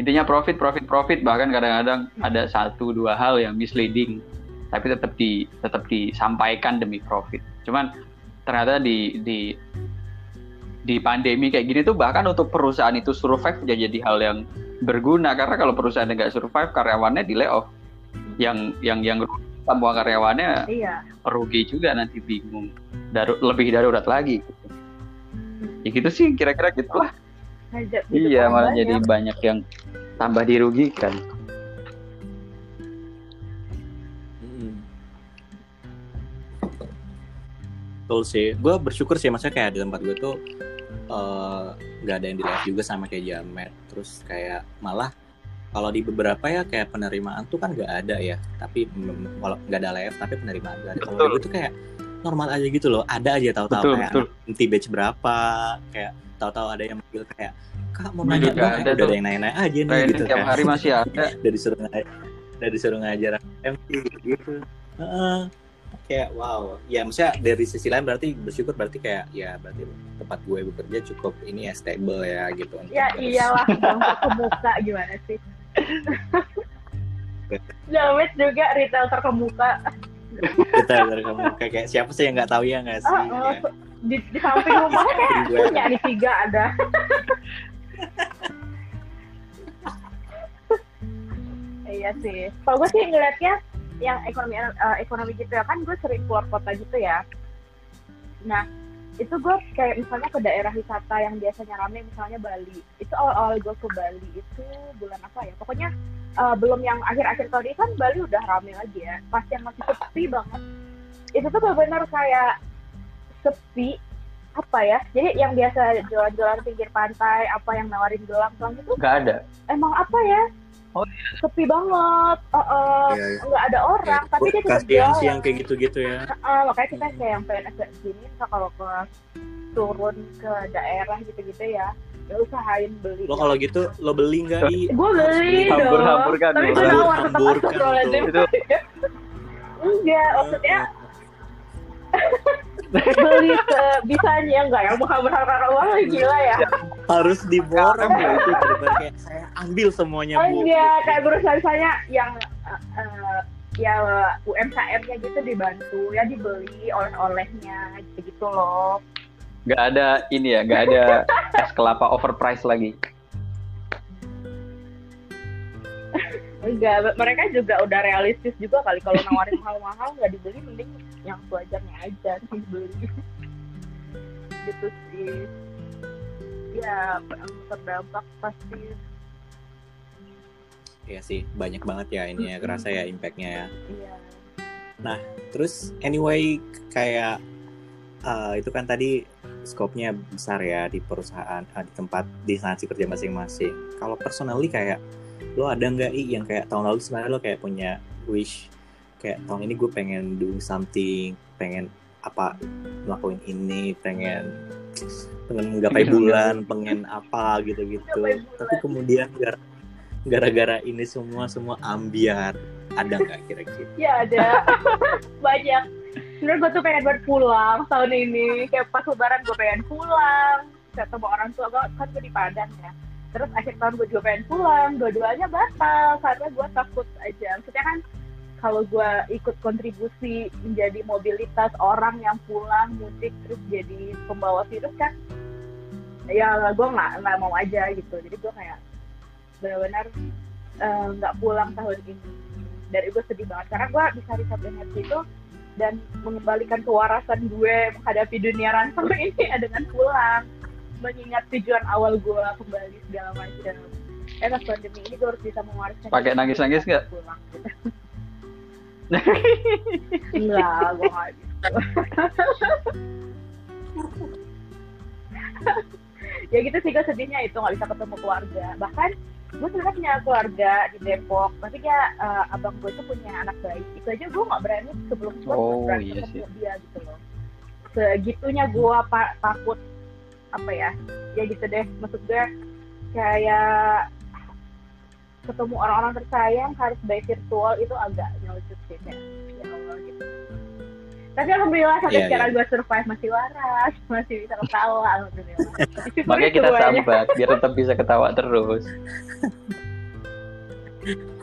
intinya profit profit profit bahkan kadang-kadang ada satu dua hal yang misleading tapi tetap di tetap disampaikan demi profit. Cuman ternyata di di di pandemi kayak gini tuh bahkan untuk perusahaan itu survive jadi jadi hal yang berguna. Karena kalau perusahaan nggak survive karyawannya di layoff. Yang yang yang semua karyawannya iya. rugi juga nanti bingung. Daru, lebih darurat lagi. Ya gitu sih kira-kira gitulah. Gitu iya malah banyak. jadi banyak yang tambah dirugikan Betul sih. Gue bersyukur sih, maksudnya kayak di tempat gue tuh eh, nggak ada yang di live juga sama kayak Jamet. Terus kayak malah kalau di beberapa ya kayak penerimaan tuh kan nggak ada ya. Tapi walau nggak ada live, tapi penerimaan nggak ada. Kalau tuh kayak normal aja gitu loh. Ada aja tahu-tahu kayak betul. inti batch berapa, kayak tahu-tahu ada yang manggil kayak kak mau nanya ada tuh. ada yang nanya-nanya aja nih Training gitu tiap kan hari masih ada [laughs] udah disuruh ngajar udah disuruh ngajar MC gitu. Kayak wow. Ya maksudnya dari sisi lain berarti bersyukur berarti kayak ya berarti tempat gue bekerja cukup ini ya stable ya gitu. Ya terus- iyalah [laughs] terkemuka gimana sih? Jamet juga retail terkemuka. Dari kamu kayak, siapa sih yang nggak tahu ya nggak sih? Ah, ah, Ya. di, di samping rumahnya kayak punya nih tiga ada. [laughs] Iya sih. Kalau gue sih ngeliatnya yang ekonomi eh, ekonomi gitu ya. Kan gue sering keluar kota gitu ya. Nah itu gue kayak misalnya ke daerah wisata yang biasanya rame misalnya Bali. Itu awal-awal gue ke Bali itu bulan apa ya? Pokoknya eh, belum yang akhir-akhir tahun ini kan Bali udah rame lagi ya. Pas yang masih sepi banget. Itu tuh benar-benar kayak sepi apa ya? Jadi yang biasa jualan-jualan pinggir pantai apa yang nawarin gelang-gelang itu nggak ada. emang apa ya Oh, sepi banget. Uh, uh, Iya, iya. nggak ada orang tapi dia tetap jualan yang kayak gitu-gitu ya. Uh, makanya kita kayak yang pengen agak sini misal kalau ke turun ke daerah gitu-gitu ya ya usahain beli. Lo kalau gitu lo beli nggak i gue beli dong. Hambur-hamburkan tapi dulu. gue nawar tetap astagfirullahaladzim tuh. [laughs] enggak maksudnya beli sebisanya enggak ya? Bukan berharap uang lah, gila ya. Harus diborong Karena ya. itu kayak saya ambil semuanya oh bu. Enggak kayak berusaha misalnya yang eh, eh, ya UMKM-nya gitu dibantu ya dibeli oleh-olehnya gitu-gitu loh. Nggak ada ini ya nggak ada es kelapa overpriced lagi. Enggak mereka juga udah realistis juga kali kalau nawarin mahal-mahal nggak dibeli mending yang sewajarnya aja sih beli. Gitu sih. Ya terdampak pasti. Iya sih banyak banget ya ini ya kerasa ya impactnya ya. Iya. Terus anyway kayak eh, itu kan tadi skopnya besar ya di perusahaan eh, di tempat di instansi kerja masing-masing. Kalau personally kayak lo ada nggak i yang kayak tahun lalu sebenarnya lo kayak punya wish kayak tahun ini gue pengen do something, pengen apa ngelakuin ini, pengen pengen menggapai Pengen bulan, pengen apa gitu-gitu. Tapi kemudian gara- gara-gara ini semua semua ambiar ada nggak kira-kira? ya ada. [laughs] Banyak. Sebenarnya gue tuh pengen buat pulang tahun ini. Kayak pas lebaran gue pengen pulang ketemu orang tua gue kan gue di Padang ya. Terus akhir tahun gue juga pengen pulang dua-duanya batal karena gue takut aja. Maksudnya kan kalau gue ikut kontribusi menjadi mobilitas orang yang pulang mudik terus jadi pembawa virus kan ya gue nggak nggak mau aja gitu. Jadi gue kayak benar-benar eh, nggak pulang tahun ini. Dari gue sedih banget. Karena gue bisa riset energi itu dan mengembalikan kewarasan gue menghadapi dunia ransom [laughs] ini ya dengan pulang. Mengingat tujuan awal gue kembali segala macam. Eh pas pandemi ini gue harus bisa mewariskan Pakai nangis-nangis nggak? pulang. gitu. [laughs] enggak [laughs] gue nggak gitu. Ya gitu sih gue sedihnya itu nggak bisa ketemu keluarga. Bahkan gue sebenarnya punya keluarga di Depok. Tapi dia eh, abang gue tuh punya anak bayi. Itu aja gue nggak berani sebelum gue Oh, berani iya ketemu dia gitu loh. Segitunya gue pa- takut apa ya ya gitu deh. Maksud gue kayak ketemu orang-orang tersayang harus by virtual itu agak nyelcut sih kayak ya Allah gitu tapi alhamdulillah sampai Iya, sekarang gue survive masih waras [laughs] masih bisa ketawa alhamdulillah [laughs] Makanya kita sambat biar tetap bisa ketawa terus.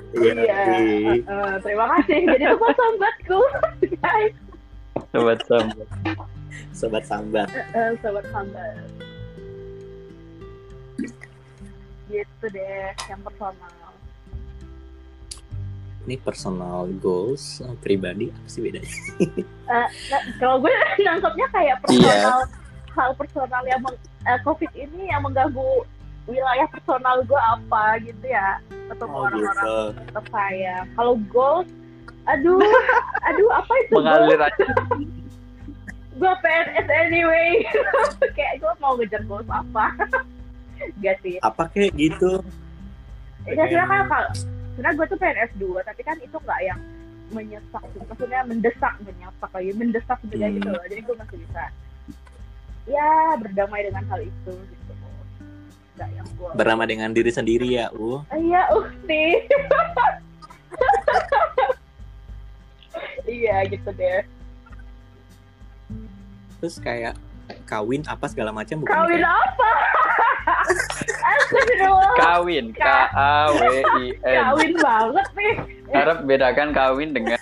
Iya. Iya, Ri. eh, terima kasih. Jadi sobat sambatku, guys, [laughs] Sobat sambat. Sobat sambat. Eh, sobat sambat. Gitu deh, yang personal. Ini personal goals eh, pribadi apa sih bedanya? [laughs] Eh, nah, kalau gue [laughs] nangkepnya kayak personal, hal personal yang meng- eh, COVID ini yang mengganggu wilayah personal gue apa gitu ya, ketemu Oh orang-orang gitu. tersayang. Kalau goals, aduh, [laughs] aduh apa itu goals? Mengalir aja. gue PNS anyway kayak gue mau ngejar goals apa gak sih Apa kayak gitu? ya sebenarnya kan kalau sebenarnya gue tuh PNS 2 tapi kan itu nggak yang menyesak maksudnya mendesak menyesak lagi mendesak juga Hmm. gitu loh jadi gue masih bisa ya berdamai dengan hal itu gitu nggak yang gue Bernama dengan diri sendiri ya, U. iya ukti [laughs] iya gitu deh Terus kayak kawin apa segala macam bukan kawin kayak- apa [laughs] Kawin. K A W I N. kawin banget nih Harap bedakan kawin dengan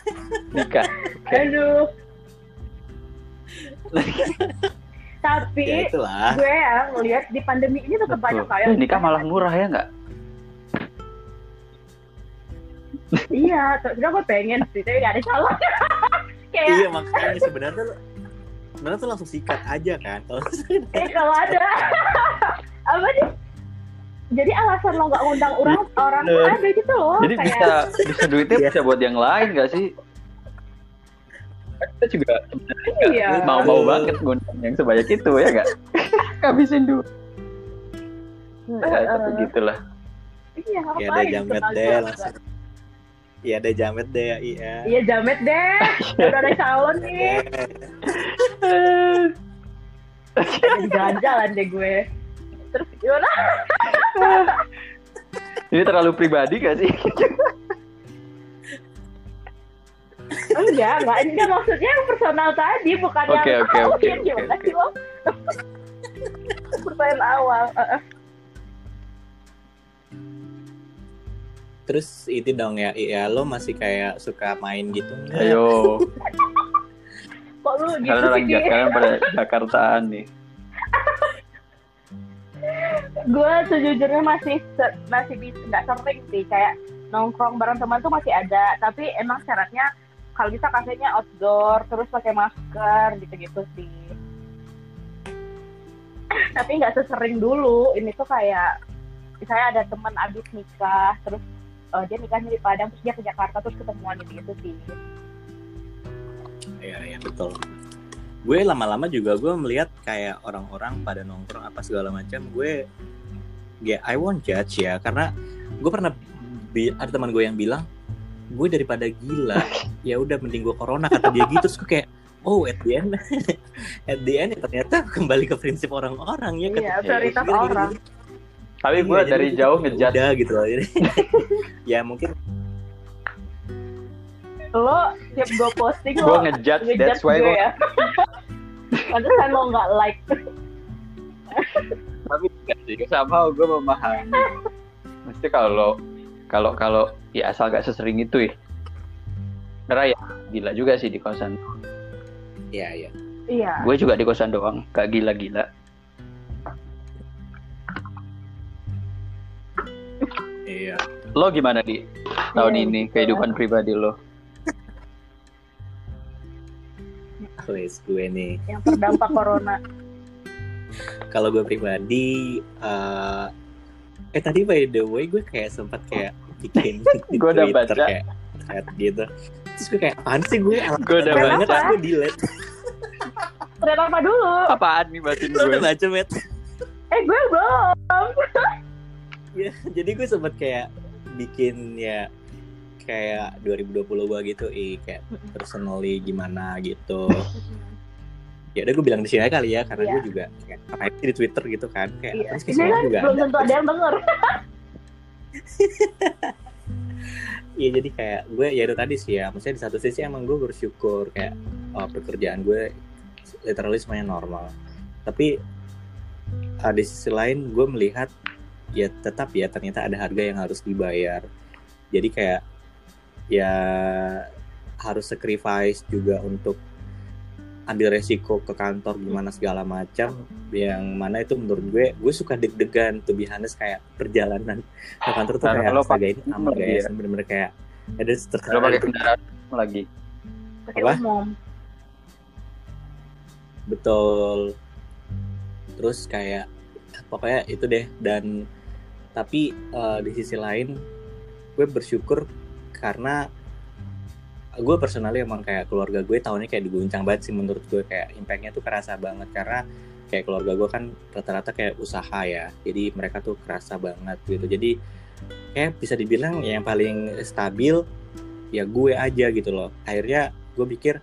nikah. [laughs] aduh [laughs] tapi Ya itulah. gue ya ngeliat di pandemi ini tetap banyak Betul. kayak Eh, nikah malah murah ya nggak? iya terus gue pengen sih tapi gak ada calon kayak Iya makanya sebenarnya sebenarnya tuh langsung sikat aja kan. Kalau [laughs] eh kalau ada [laughs] apa nih jadi alasan lo nggak ngundang orang orang tuh ada gitu loh Jadi kayak bisa bisa duitnya [laughs] Iya. bisa buat yang lain nggak sih? Kan Kita juga Iya. mau-mau banget ngundang yang sebanyak itu ya nggak? Habisin dulu. Ya, tapi gitulah. iya ya ada jamet kenal deh juga. langsung. Iya ada jamet deh ya, iya. iya jamet deh udah ada calon nih jadi [laughs] jalan-jalan deh gue terus gimana [laughs] Ini terlalu pribadi gak sih? [laughs] enggak enggak enggak maksudnya yang personal tadi bukan Oke, yang oke, oke, yang oke, gimana oke. sih lo pertanyaan awal. Terus itu dong ya, iya lo masih kayak suka main gitu nggak? Ayo, kok lu gitu kalian orang sih. Jak- kalian pada Jakartaan nih. [laughs] gue sejujurnya masih masih bisa nggak sering sih kayak nongkrong bareng teman tuh masih ada. Tapi emang syaratnya kalau bisa kafenya outdoor terus pakai masker gitu-gitu sih. [laughs] Tapi nggak sesering dulu. Ini tuh kayak misalnya ada teman abis nikah terus eh, dia nikahnya di Padang terus dia ke Jakarta terus ketemuan gitu sih Iya iya betul. Gue lama-lama juga gue melihat kayak orang-orang pada nongkrong apa segala macam. Gue, ya I won't judge ya karena gue pernah bi- ada teman gue yang bilang gue daripada gila [laughs] ya udah mending gue corona kata dia gitu terus gue kayak oh at the end [laughs] at the end ya ternyata kembali ke prinsip orang-orang ya Iya, prioritas orang. gini. Tapi gue Iya, dari jauh kayak, ngejat. udah gitu loh [laughs] ya mungkin lo tiap gue posting Gue lo ngejudge, ngejudge that's why gue ya. [laughs] Padahal lo nggak like. Tapi enggak sih sama gue memahami. Mesti kalau kalau kalau ya asal gak sesering itu ya. Karena ya gila juga sih di kosan. Ya ya iya. Gue juga di kosan doang gak gila-gila. Iya. Lo gimana di? Tahun Iya, ini gitu. kehidupan pribadi lo wes gue nih. Yang terdampak corona. [laughs] Kalau gue pribadi eh eh tadi by the way gue kayak sempat kayak bikin [laughs] di Gue udah Twitter baca. kayak thread gitu. Terus gue kayak apaan sih gue? Gue udah banget gue delete ternyata apa dulu? Apaan nih batin lo udah gue baca met? Eh gue belum. [laughs] Ya jadi gue sempat kayak bikin ya kayak 2020 gue gitu ih kayak personally gimana gitu. Ya udah gue bilang di sini aja kali ya karena Iya. gue juga kayak sih di Twitter gitu kan kayak iya. Terus kayak ini semua kan juga. Belum ada. tentu ada yang denger. [laughs] Iya jadi kayak gue ya itu tadi sih ya Maksudnya di satu sisi emang gue bersyukur Kayak oh, pekerjaan gue literally semuanya normal. Tapi uh, di sisi lain gue melihat Ya tetap ya ternyata ada harga yang harus dibayar. Jadi kayak ya harus sacrifice juga untuk ambil resiko ke kantor gimana segala macam yang mana itu menurut gue gue suka deg-degan tuh bihanes kayak perjalanan ke kantor tuh Karena kayak lo astaga ini aman lagi guys ya. bener-bener kayak ada Lo terkenal pakai kendaraan lagi. pakai Apa? umum betul terus kayak pokoknya itu deh dan tapi eh, di sisi lain gue bersyukur karena gue personally emang kayak keluarga gue tahunnya kayak diguncang banget sih menurut gue kayak impactnya tuh kerasa banget. Karena kayak keluarga gue kan rata-rata kayak usaha ya jadi mereka tuh kerasa banget gitu. Jadi kayak bisa dibilang yang paling stabil ya gue aja gitu loh. Akhirnya gue pikir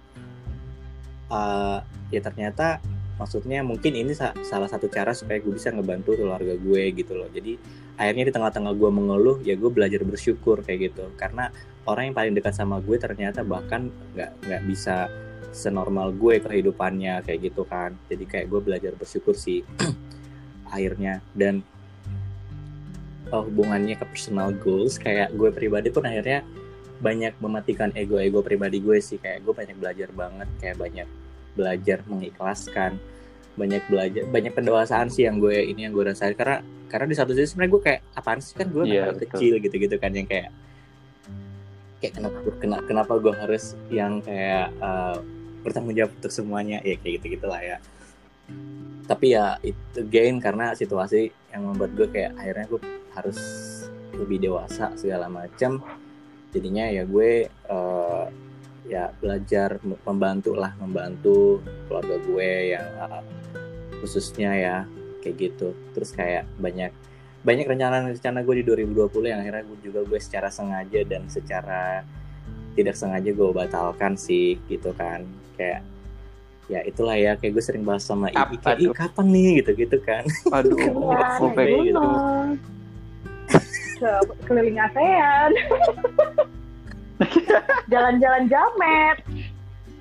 eh, ya ternyata maksudnya mungkin ini sa- salah satu cara supaya gue bisa ngebantu keluarga gue gitu loh. Jadi akhirnya di tengah-tengah gue mengeluh ya gue belajar bersyukur kayak gitu. Karena orang yang paling dekat sama gue ternyata bahkan nggak nggak bisa senormal gue kehidupannya kayak gitu kan. Jadi kayak gue belajar bersyukur sih. [clears throat] Akhirnya. Dan oh, hubungannya ke personal goals kayak gue pribadi pun akhirnya banyak mematikan ego-ego pribadi gue sih. Kayak gue banyak belajar banget kayak banyak belajar mengikhlaskan. Banyak belajar banyak pendewasaan sih yang gue ini yang gue rasain. Karena karena di satu sisi sebenarnya gue kayak apaan sih? Kan gue Iya, anak betul. kecil gitu gitu kan yang kayak kayak kenapa kena, kenapa gue harus yang kayak eh, bertanggung jawab untuk semuanya. Ya kayak gitu gitulah ya. Tapi ya itu gain karena situasi yang membuat gue kayak akhirnya gue harus lebih dewasa segala macam jadinya ya gue eh, ya belajar membantu lah membantu keluarga gue yang uh, khususnya ya kayak gitu terus kayak banyak banyak rencana-rencana gue di 2020 yang akhirnya gue juga gue secara sengaja dan secara tidak sengaja gue batalkan sih gitu kan kayak ya itulah ya kayak gue sering bahas sama Ibi Apa kayak "Ih, tuh? kapan nih gitu gitu kan Aduh, [laughs] gitu. Ke keliling ASEAN. [laughs] [laughs] Jalan-jalan jamet.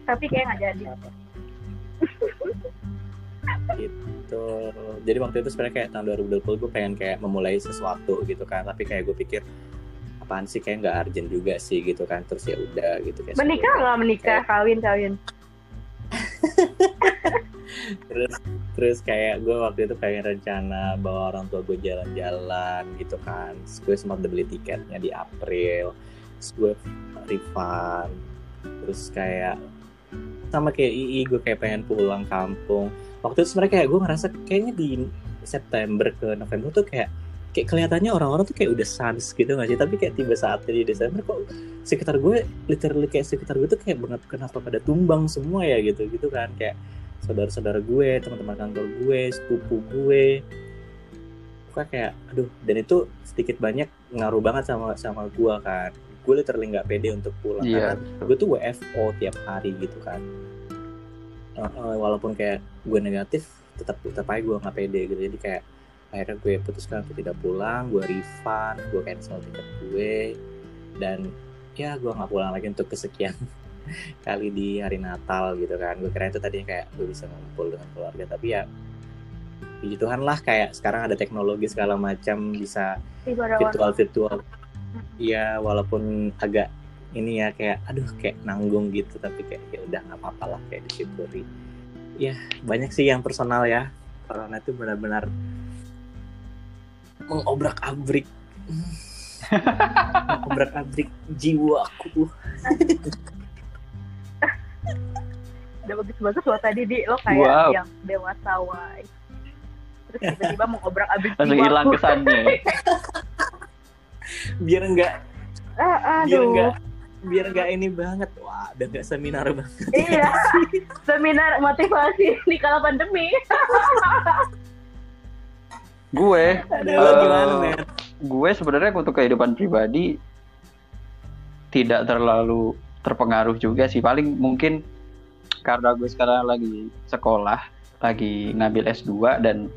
Tapi kayak nggak jadi. gitu jadi waktu itu sebenarnya kayak tahun 2020 gue pengen kayak memulai sesuatu gitu kan tapi kayak gue pikir apaan sih kayak nggak urgent juga sih gitu kan terus ya udah gitu kayak Menikah nggak menikah? Kawin kawin. [laughs] terus terus kayak gue waktu itu pengen rencana bawa orang tua gue jalan-jalan gitu kan terus gue sempat udah beli tiketnya di April terus gue refund terus kayak sama kayak II gue kayak pengen pulang kampung. Waktu itu sebenarnya kayak gue ngerasa kayaknya di September ke November tuh kayak kayak kelihatannya orang-orang tuh kayak udah sans gitu gak sih? Tapi kayak tiba saatnya di Desember kok sekitar gue literally kayak sekitar gue tuh kayak banget kenapa pada tumbang semua ya gitu gitu kan. Kayak saudara-saudara gue teman-teman kantor gue sepupu gue. Pokoknya kayak aduh dan itu sedikit banyak ngaruh banget sama sama gue kan gue literally nggak pede untuk pulang Iya. karena gue tuh WFO tiap hari gitu kan. Eh, walaupun kayak gue negatif tetap tetap aja gue nggak pede gitu. Jadi kayak akhirnya gue putuskan untuk tidak pulang gue refund gue cancel tiket gue dan ya gue nggak pulang lagi untuk kesekian [laughs] kali di hari Natal gitu kan. Gue kira itu tadinya kayak gue bisa ngumpul dengan keluarga. Tapi ya puji Tuhan lah kayak sekarang ada teknologi segala macam bisa virtual virtual Iya walaupun agak ini ya kayak aduh kayak nanggung gitu tapi kayak ya udah nggak apa-apa lah kayak disyukuri. Ya banyak sih yang personal ya. Corona itu benar-benar mengobrak abrik [laughs] mengobrak abrik jiwaku [laughs] udah bagus-bagus lo tadi di. Lo kayak Wow. yang dewasa wai. Terus tiba-tiba mau obrak abrik Langsung hilang kesannya. [laughs] biar enggak Ah, biar aduh. enggak biar enggak ini banget wah udah enggak seminar banget Iya. [laughs] Seminar motivasi di kala pandemi. gue, Aduh, Eh, gimana men gue sebenarnya untuk kehidupan pribadi tidak terlalu terpengaruh juga sih. Paling mungkin karena gue sekarang lagi sekolah, lagi ngambil S2 dan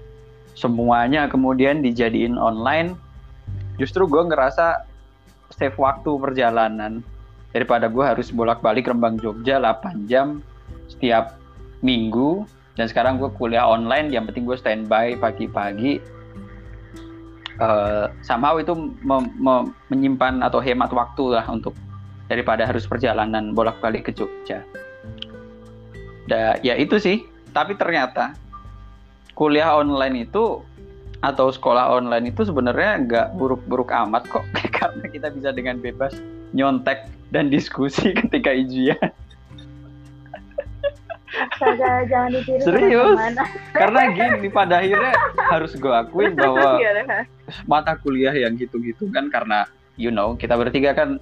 semuanya kemudian dijadiin online. Justru gue ngerasa save waktu perjalanan daripada gue harus bolak-balik Rembang Jogja 8 jam setiap minggu dan sekarang gue kuliah online yang penting gue standby pagi-pagi uh, somehow itu me- me- menyimpan atau hemat waktu lah untuk daripada harus perjalanan bolak-balik ke Jogja. Da, ya itu sih. Tapi ternyata kuliah online itu atau sekolah online itu sebenarnya nggak buruk-buruk amat kok. [laughs] Karena kita bisa dengan bebas nyontek dan diskusi [laughs] ketika ujian. Jangan ditiru Serius? [laughs] karena gini pada akhirnya harus gue akuin bahwa mata kuliah yang gitu-gitu kan karena you know kita bertiga kan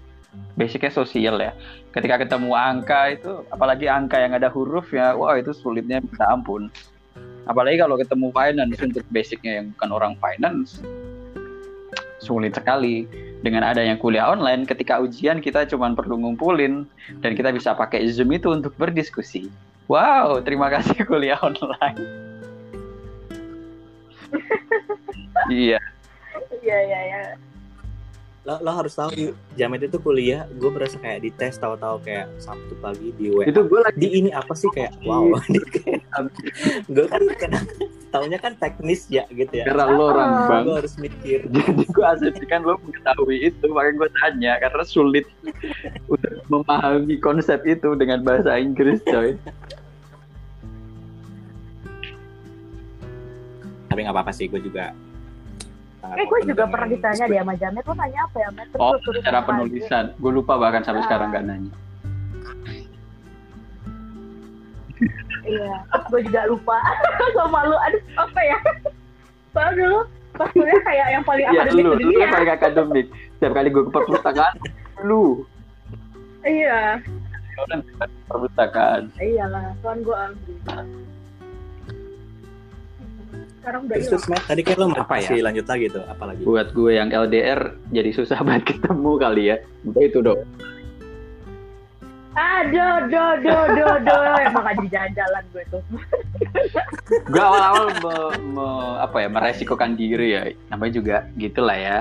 basicnya sosial ya. Ketika ketemu angka itu apalagi angka yang ada huruf ya wah itu sulitnya minta ampun apalagi kalau ketemu finance untuk basicnya yang bukan orang finance sulit sekali. Dengan adanya kuliah online ketika ujian kita cuma perlu ngumpulin dan kita bisa pakai zoom itu untuk berdiskusi. Wow terima kasih [laughs] kuliah online. [laughs] Iya. Iya, iya, iya. Lo, lo harus tahu yuk, Jamet itu kuliah gue berasa kayak di tes tahu-tahu kayak Sabtu pagi di WA itu gue lagi di ini apa sih kayak [laughs] wow. [laughs] Gue kan kadang [laughs] taunya kan teknis ya gitu ya. Karena lo orang bang gue harus mikir. Jadi gue asumsikan lo mengetahui itu makanya gue tanya karena sulit untuk memahami konsep itu dengan bahasa Inggris coy. Tapi nggak apa-apa sih gue juga sangat Eh, gue juga pernah ditanya deh sama Jamet, lo nanya apa ya, Met? Terus oh cara penulisan gue lupa bahkan sampai Ah. sekarang gak nanya dia. Iya, gue juga lupa [laughs] sama lu. Aduh, apa ya? Soalnya dulu pas kuliah kayak yang paling Iya akademik lu, di lu yang paling akademik setiap kali gue ke perpustakaan lu Iya, ke perpustakaan iyalah. Soalnya gue ambil. Sekarang udah terus hilang. terus Matt tadi kan lo Apa ya? masih lanjut lagi tuh apalagi buat gue yang LDR jadi susah [laughs] banget ketemu kali ya Udah itu dong Aduh, do, do, do, do. Emang jadi jalan-jalan gue tuh. [laughs] gue awal-awal me- me- apa ya meresikokan diri ya namanya juga gitulah ya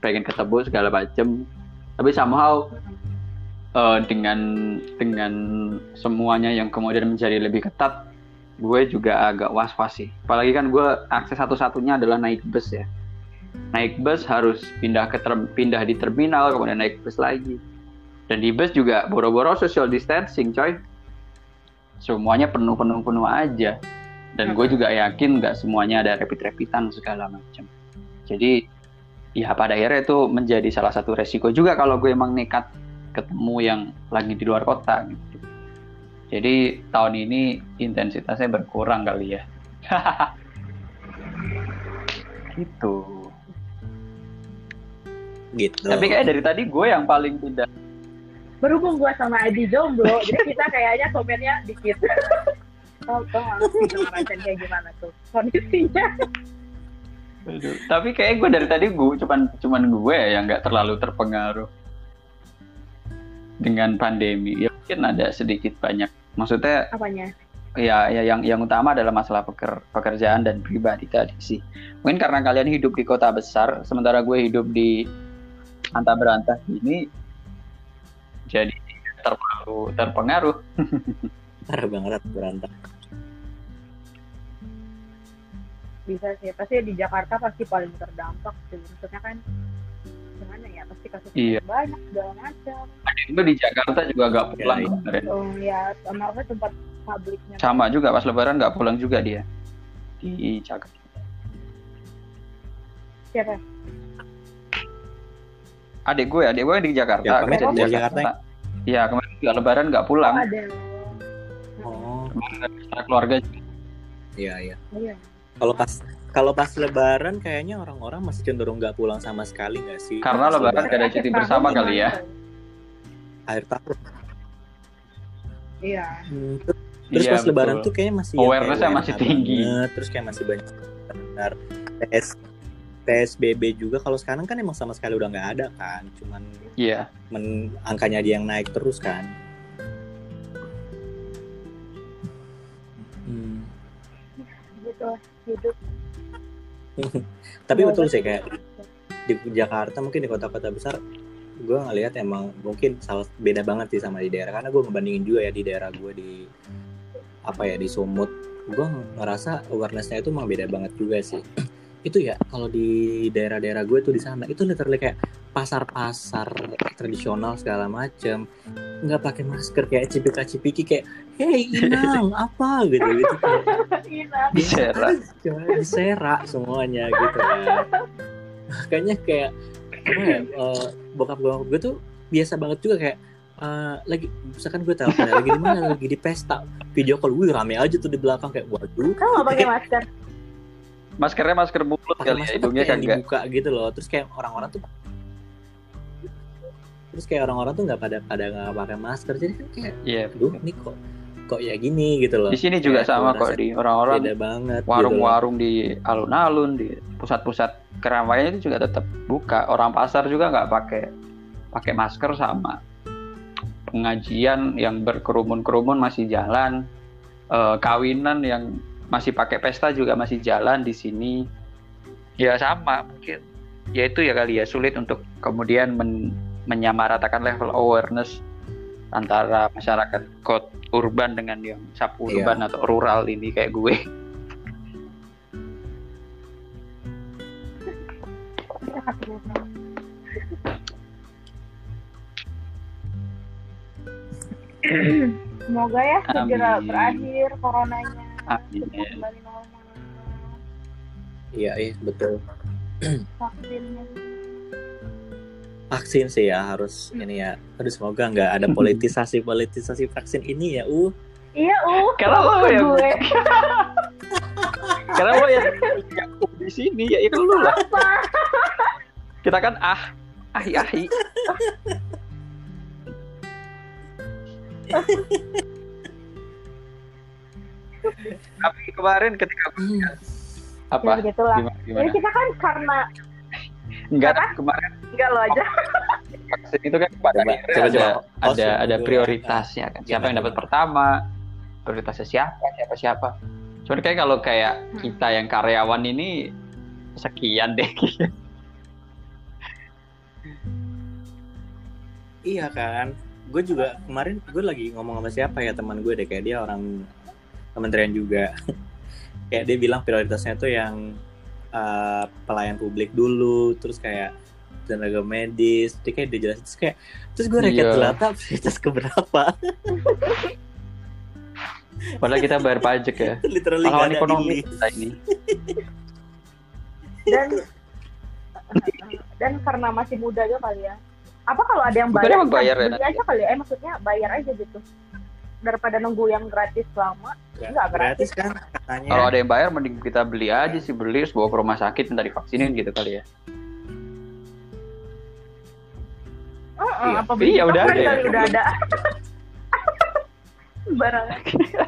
pengen ketemu segala macem tapi somehow eh, dengan dengan semuanya yang kemudian menjadi lebih ketat gue juga agak was-was sih. Apalagi kan gue akses satu-satunya adalah naik bus ya. Naik bus harus pindah ke ter- pindah di terminal kemudian naik bus lagi. Dan di bus juga boro-boro social distancing coy. Semuanya penuh penuh penuh aja. Dan gue juga yakin nggak semuanya ada rapid-rapidan segala macam. Jadi ya pada akhirnya itu menjadi salah satu resiko juga kalau gue emang nekat ketemu yang lagi di luar kota gitu jadi tahun ini intensitasnya berkurang kali ya. [laughs] Gitu. Gitu. Tapi kayak dari tadi gue yang paling tidak. Berhubung gue sama Adi jomblo, jadi kita kayaknya komennya dikit. [laughs] Sih sama Rancen kayak gimana tuh kondisinya? Aduh, tapi kayak gue dari tadi gue cuman cuman gue yang nggak terlalu terpengaruh dengan pandemi. ya mungkin ada sedikit banyak maksudnya Apanya? ya, ya yang yang utama adalah masalah peker- pekerjaan dan pribadi tadi sih mungkin karena kalian hidup di kota besar sementara gue hidup di antah berantah ini jadi terpengaruh terpengaruh [laughs] parah banget berantem Bisa sih, pasti di Jakarta pasti paling terdampak sih. Maksudnya kan ya? Pasti kasusnya Iya. banyak segala macam. gue di Jakarta juga gak pulang Ya, iya. kemarin. Oh ya, sama apa tempat publiknya. sama juga pas lebaran nggak pulang juga dia di Jakarta Siapa? adik gue adik gue di Jakarta Ya, kemarin di Jakarta Iya kemarin juga lebaran nggak Oh, pulang ada. oh keluarga iya iya Iya. kalau pas kalau pas lebaran kayaknya orang-orang masih cenderung nggak pulang sama sekali nggak sih Karena Pas lebaran gak ada cuti bersama kali ya. akhir tahun Iya. Hmm, terus Iya, pas lebaran betul. tuh kayaknya masih yang Awareness-nya kayak masih tinggi. banget, terus kayak masih banyak benar PS PSBB juga kalau sekarang kan emang sama sekali udah nggak ada kan cuman iya men, angkanya dia yang naik terus kan Hmm. Gitu hidup. [laughs] tapi betul betul. sih kayak di Jakarta mungkin di kota-kota besar gue ngelihat emang mungkin salah beda banget sih sama di daerah. Karena gue ngebandingin juga ya di daerah gue di apa ya di Sumut. Gue ngerasa awarenessnya itu emang beda banget juga sih itu ya kalau di daerah-daerah gue tuh di sana itu literally kayak pasar-pasar tradisional segala macem. Nggak pakai masker kayak cipika cipiki kayak hey inang [laughs] apa? Gitu gitu. Diserak. diserak [laughs] semuanya gitu kan. Makanya kayak apa ya eh, bokap bokap gue tuh biasa banget juga kayak eh, lagi misalkan gue tahu lagi di mana? Lagi di pesta. Video call wih rame aja tuh di belakang. Kayak waduh. Kamu nggak pakai [laughs] masker? Maskernya masker mulut kali ya, hidungnya kayak yang kagak. dibuka gitu loh terus kayak orang-orang tuh terus kayak orang-orang tuh nggak pada pada nggak pakai masker jadi kan kayak Iya. ini kok kok ya gini gitu loh Di sini juga Kayak sama kok di orang-orang beda banget gitu loh. warung-warung di alun-alun di pusat-pusat keramaian itu juga tetap buka. Orang pasar juga nggak pakai pakai masker sama pengajian yang berkerumun-kerumun masih jalan. Eh, kawinan yang masih pakai pesta juga masih jalan di sini. Ya sama mungkin. Ya itu ya kali ya sulit untuk kemudian men- menyamaratakan level awareness antara masyarakat kota urban dengan yang Iya. suburban atau rural ini kayak gue. Semoga ya segera Amin. berakhir coronanya. Amin. Cepat kembali normal. iya iya betul Vaksinnya. vaksin sih ya harus ini ya aduh semoga nggak ada [laughs] politisasi politisasi vaksin ini ya uh Iya, uh. Karena lo yang- gue. Karena lo yang yang di sini ya itu lu lah. Kita kan ah ahi ahi. [laughs] Tapi kemarin ketika apa Ya begitulah. gimana, Jadi gimana? kita kan karena Enggak kemarin enggak lo aja. vaksin itu kan pada Coba- coba- ada coba. ada Host ada prioritasnya kan. Siapa yang dapat pertama, prioritasnya siapa, siapa siapa. Cuman kayak kalau kayak kita yang karyawan ini sekian deh. iya kan gue juga kemarin gue lagi ngomong sama siapa ya teman gue deh kayak dia orang kementerian juga [laughs] kayak dia bilang prioritasnya tuh yang uh, pelayan publik dulu terus kayak tenaga medis dia kayak dia jelasin terus kayak terus gue Iya. delata prioritas keberapa [laughs] Padahal kita bayar pajak ya. [laughs] literally Pahlawan gak ada ekonomi ini. kita ini. Dan dan karena masih muda aja kali ya. Apa kalau ada yang bayar? bayar ya beli nanti? aja kali ya. Eh maksudnya bayar aja gitu. Daripada nunggu yang gratis lama. Enggak gratis kan katanya Kalau ada yang bayar mending kita beli aja sih beli terus bawa ke rumah sakit minta divaksinin gitu kali ya. Heeh, Iya. apa beli Iya, udah ada ya. udah ada. [laughs] Barang.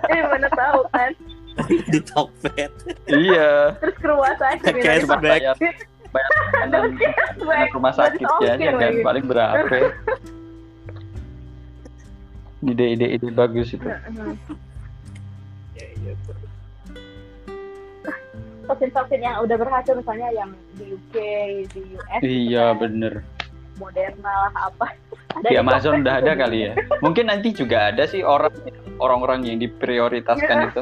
Eh mana tahu kan. [laughs] di Tokped iya. Terus ke rumah sakit. Cashback. Bayar bayar cashback. rumah sakitnya Oke aja kan paling berapa. [laughs] Ide-ide ide bagus itu. Heeh. Iya, iya. Vaksin-vaksin yang udah berhasil misalnya yang di UK, di US. Iya gitu kan. bener. Moderna lah apa. Ada Di Amazon udah ada gitu. kali ya. Mungkin nanti juga ada sih orang orang-orang yang diprioritaskan itu.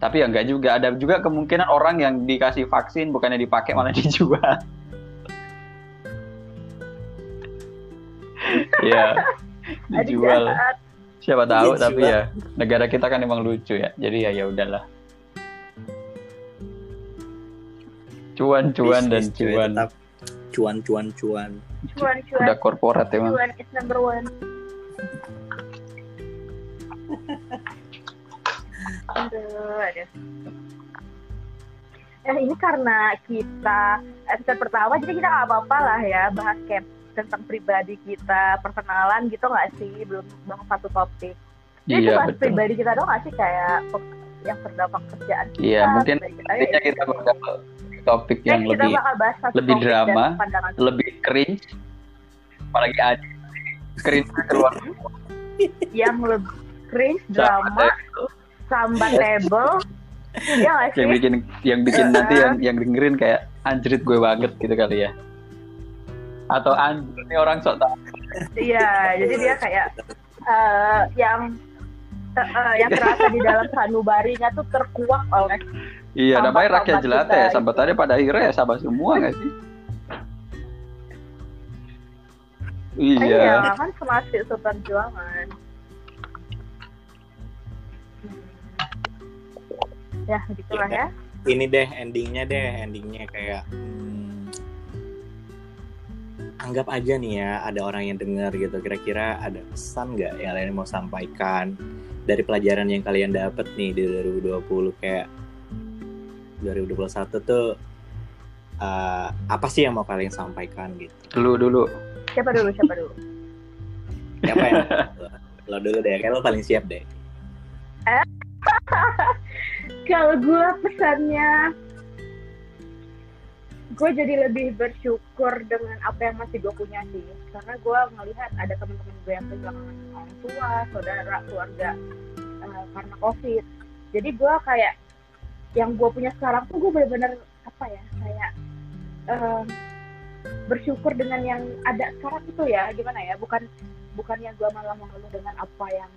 Tapi ya enggak juga ada juga kemungkinan orang yang dikasih vaksin bukannya dipakai malah [laughs] dijual. Iya. Ada dijual. jahat. Siapa tahu Dijual. tapi ya negara kita kan emang lucu ya. Jadi ya ya udahlah. Cuan cuan dan cuy, cuan. tetap cuan cuan cuan Cuan, cuan, Udah korporat emang. cuan is number one. Aduh, aduh. Eh, ini karena kita episode pertama, jadi kita nggak apa-apa lah ya bahas kayak tentang pribadi kita, perkenalan gitu nggak sih? Belum bahas satu topik. Jadi Iya bahas betul. pribadi kita dong nggak sih kayak yang terdampak kerjaan kita. Iya mungkin nantinya ya, kita bakal topik yang kita lebih bakal bahas satu lebih topik drama, lebih cringe apalagi ada cringe [laughs] keluar yang lebih cringe, drama, sambat table. ya yang bikin yang bikin nanti yang yang dengerin kayak anjrit gue banget gitu kali ya Atau anjir nih orang sok tahu. iya jadi dia kayak eh, yang eh, yang terasa di dalam sanubarinya tuh terkuak oleh Iya, namanya rakyat sambat jelata ya. gitu. Sambatannya pada akhirnya ya sama semua nggak sih? iya Iya. kan semasih seperjuangan Hmm. ya gitulah ya ini deh endingnya deh endingnya kayak hmm, anggap aja nih ya ada orang yang dengar gitu kira-kira ada pesan nggak yang kalian mau sampaikan dari pelajaran yang kalian dapat nih di 2020 kayak 2021 tuh eh, apa sih yang mau kalian sampaikan gitu? Dulu dulu. siapa dulu siapa dulu? Siapa yang [laughs] lo dulu deh kayak lo paling siap deh. [laughs] Kalau gue pesannya gue jadi lebih bersyukur dengan apa yang masih gue punya sih. Karena gue ngelihat ada teman-teman gue yang kehilangan orang tua saudara keluarga eh, karena covid. Jadi gue kayak yang gue punya sekarang tuh gue bener-bener apa ya kayak eh, bersyukur dengan yang ada sekarang itu ya gimana ya bukan bukan yang gue malah mengeluh dengan apa yang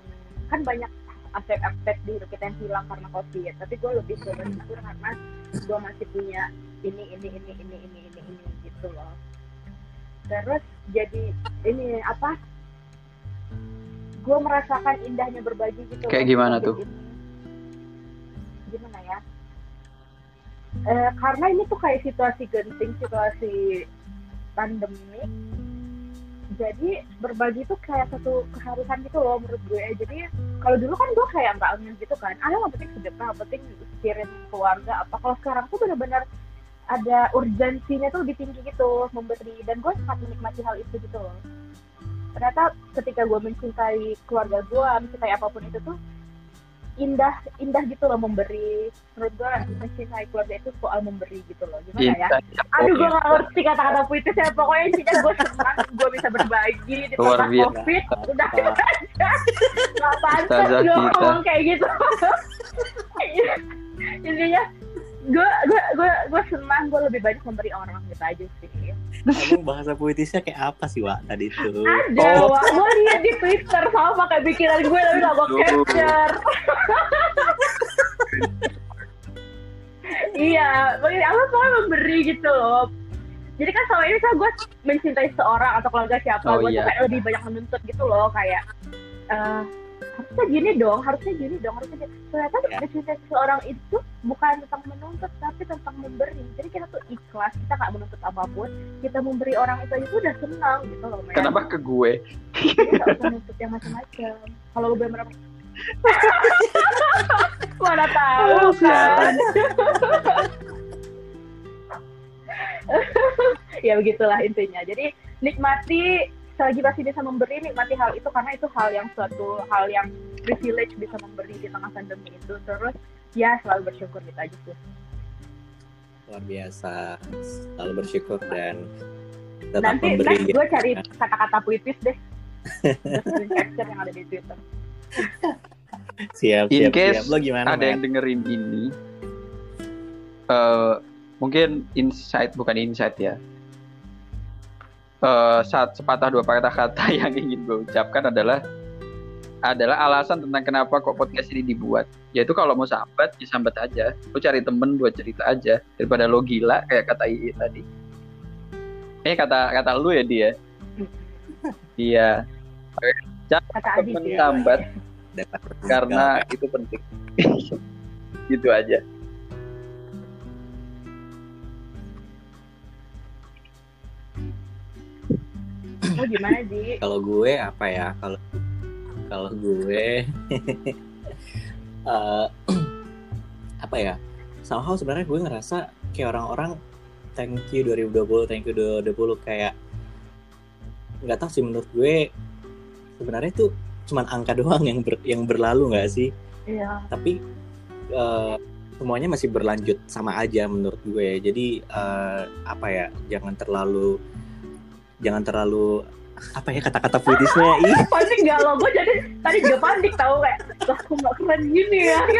kan banyak aspek-aspek di hidup kita yang hilang karena covid. Tapi gue lebih ke bersyukur karena gue masih punya ini ini ini ini ini ini ini gitu loh. Terus jadi ini apa? Gue merasakan indahnya berbagi gitu Kayak loh, gimana COVID tuh? ini. gimana ya? Eh, karena ini tuh kayak situasi genting situasi pandemik jadi berbagi tuh kayak satu keharusan gitu loh menurut gue. Jadi kalau dulu kan gue kayak nggak ngeh gitu kan. Ah yang penting sedekah penting kirim keluarga apa. Kalau sekarang tuh benar-benar ada urgensinya tuh lebih tinggi gitu memberi. Dan gue sangat menikmati hal itu gitu loh. Ternyata ketika gue mencintai keluarga gue mencintai apa pun itu tuh indah indah gitu loh memberi menurut gue mencintai keluarga itu soal memberi gitu loh gimana ya Intan. Aduh, gue gak ngerti kata-kata puitis ya. Pokoknya intinya gue senang, gue bisa berbagi di tengah. COVID. Udah gak pantas gue ngomong kayak gitu. [laughs] intinya gue gue gue gue senang gue lebih banyak memberi orang gitu aja sih. Emang bahasa puitisnya kayak apa sih Wak tadi tuh ada Oh. gue lihat di twitter sama kayak pikiran gue tapi gak gue capture. Iya bagi aku soalnya memberi gitu loh. Jadi kan selama ini kan gue mencintai seorang atau keluarga siapa Oh, gue iya. tuh kayak lebih banyak menuntut gitu loh kayak eh, harusnya gini dong harusnya gini dong harusnya gini. ternyata Ya. mencintai seseorang itu bukan tentang menuntut tapi tentang memberi jadi kita tuh ikhlas kita nggak menuntut apa pun kita memberi orang itu aja tuh udah senang gitu loh men. Kenapa ke gue? Jadi nggak usah nuntut yang macam-macam kalau lu bener [laughs] mana tahu Oh, kan [laughs] ya begitulah intinya jadi nikmati selagi masih bisa memberi nikmati hal itu karena itu hal yang suatu hal yang privilege bisa memberi di tengah pandemi itu terus ya selalu bersyukur gitu aja sih luar biasa selalu bersyukur dan tetap nanti memberi next gue cari kata-kata puitis deh capture yang ada di twitter siap In siap case siap lo gimana Ada yang Matt? dengerin ini. eh mungkin insight bukan insight ya. Eh saat sepatah dua kata-kata [laughs] yang ingin gue ucapkan adalah adalah alasan tentang kenapa kok podcast ini dibuat. Yaitu kalau mau sambat, ya sambat aja. Lo cari temen buat cerita aja daripada lo gila kayak kata Ii tadi. Eh kata kata lu ya dia. [laughs] Iya, kata Adi temen sih sambat Dapat karena itu penting. [laughs] gitu aja. [laughs] gimana di kalau gue apa ya? Kalau kalau gue [laughs] eh, [clears throat] apa ya? Somehow sebenarnya gue ngerasa kayak orang-orang thank you 2020 thank you 2020 kayak nggak tahu sih menurut gue sebenarnya itu cuman angka [laughs] doang yang ber- yang berlalu nggak sih? Iya. Tapi eh, semuanya masih berlanjut sama aja menurut gue. Jadi eh, apa ya? Jangan terlalu jangan terlalu apa ya kata-kata puitisnya ih [laughs] panik gak lo gue jadi tadi juga panik tau kayak lah kok gak keren gini ya [laughs]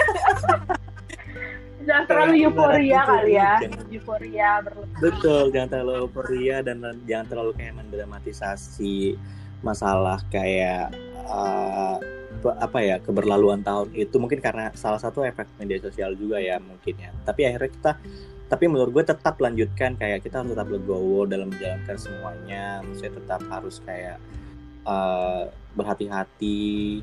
Jangan terlalu euforia kali ya. jangan- Euforia berlebihan. Betul, jangan terlalu euforia dan jangan terlalu kayak mendramatisasi masalah kayak pe- apa ya keberlaluan tahun itu mungkin karena salah satu efek media sosial juga ya mungkin ya. Tapi akhirnya kita tapi menurut gue tetap lanjutkan kayak kita harus tetap legowo dalam menjalankan semuanya. Maksudnya tetap harus kayak eh, berhati-hati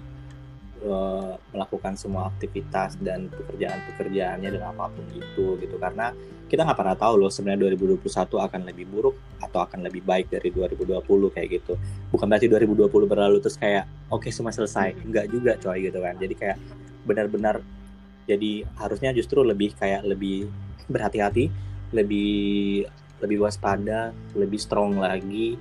eh, melakukan semua aktivitas dan pekerjaan-pekerjaannya dan apa pun itu gitu. Karena kita nggak pernah tahu loh sebenarnya 2021 akan lebih buruk atau akan lebih baik dari 2020 kayak gitu. Bukan berarti 2020 berlalu terus kayak oke semua selesai. Enggak juga coy gitu kan. Jadi kayak benar-benar jadi harusnya justru lebih kayak lebih berhati-hati lebih lebih waspada lebih strong lagi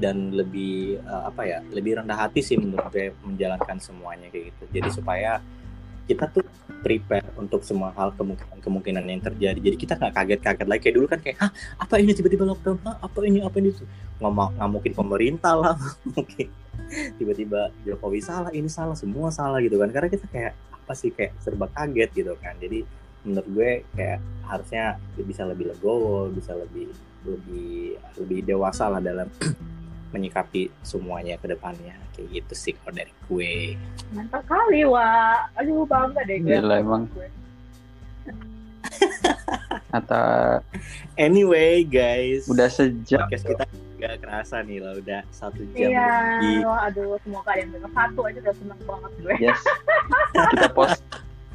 dan lebih eh, apa ya lebih rendah hati sih menurut gue menjalankan semuanya kayak gitu. Jadi supaya kita tuh prepare untuk semua hal kemungkinan kemungkinan yang terjadi. Jadi kita nggak kaget-kaget lagi. Kayak dulu kan kayak ah apa ini tiba-tiba lockdown? Ah, apa ini apa ini? Ngomong nggak mungkin pemerintah lah. [laughs] Mungkin tiba-tiba Jokowi salah ini salah semua salah gitu kan. Karena kita kayak apa sih kayak serba kaget gitu kan. Jadi menurut gue kayak harusnya bisa lebih legowo bisa lebih lebih lebih dewasa lah dalam [clears throat] menyikapi semuanya ke depannya kayak gitu sih kalau dari gue Mantap kali, Wak. Aduh, bangga deh gue. Gila, emang. [laughs] Atau anyway guys udah sejak podcast kita gak kerasa nih lah udah satu jam Iya, lebih wah, aduh, semoga ada yang denger satu aja udah seneng banget gue. yes [laughs] kita post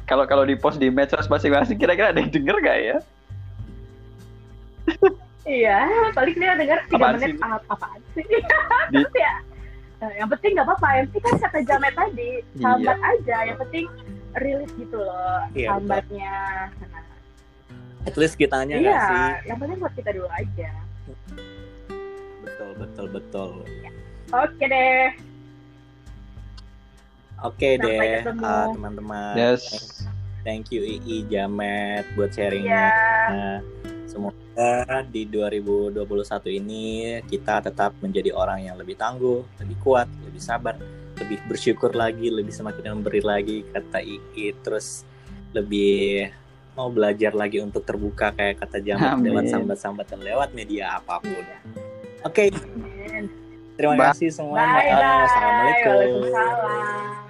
kalau kalau di post di medsos masing-masing kira-kira ada yang denger gak ya? Iya, paling dia denger tiga Apaan menit sih? ah, apaan sih? Di- [laughs] Terus ya, eh, yang penting nggak apa-apa. Yang penting kan kata Jamet tadi, Iya. sambat aja. Yang penting rilis gitu loh, Iya, sambatnya. Nah, at least kitanya iya, nggak sih yang penting buat kita dulu aja. betul betul betul Oke deh. Oke Sampai deh ah, teman-teman Yes. thank you II Jamet buat sharingnya. Nah, semoga di 2021 ini kita tetap menjadi orang yang lebih tangguh, lebih kuat, lebih sabar, lebih bersyukur lagi, lebih semakin memberi lagi kata II, terus lebih mau belajar lagi untuk terbuka kayak kata Jamet Amin. lewat sambat-sambat dan lewat media apa pun. Iya. Oke, Amin. terima Bye. kasih semua. Bye bye. Assalamualaikum. Waalaikumsalam.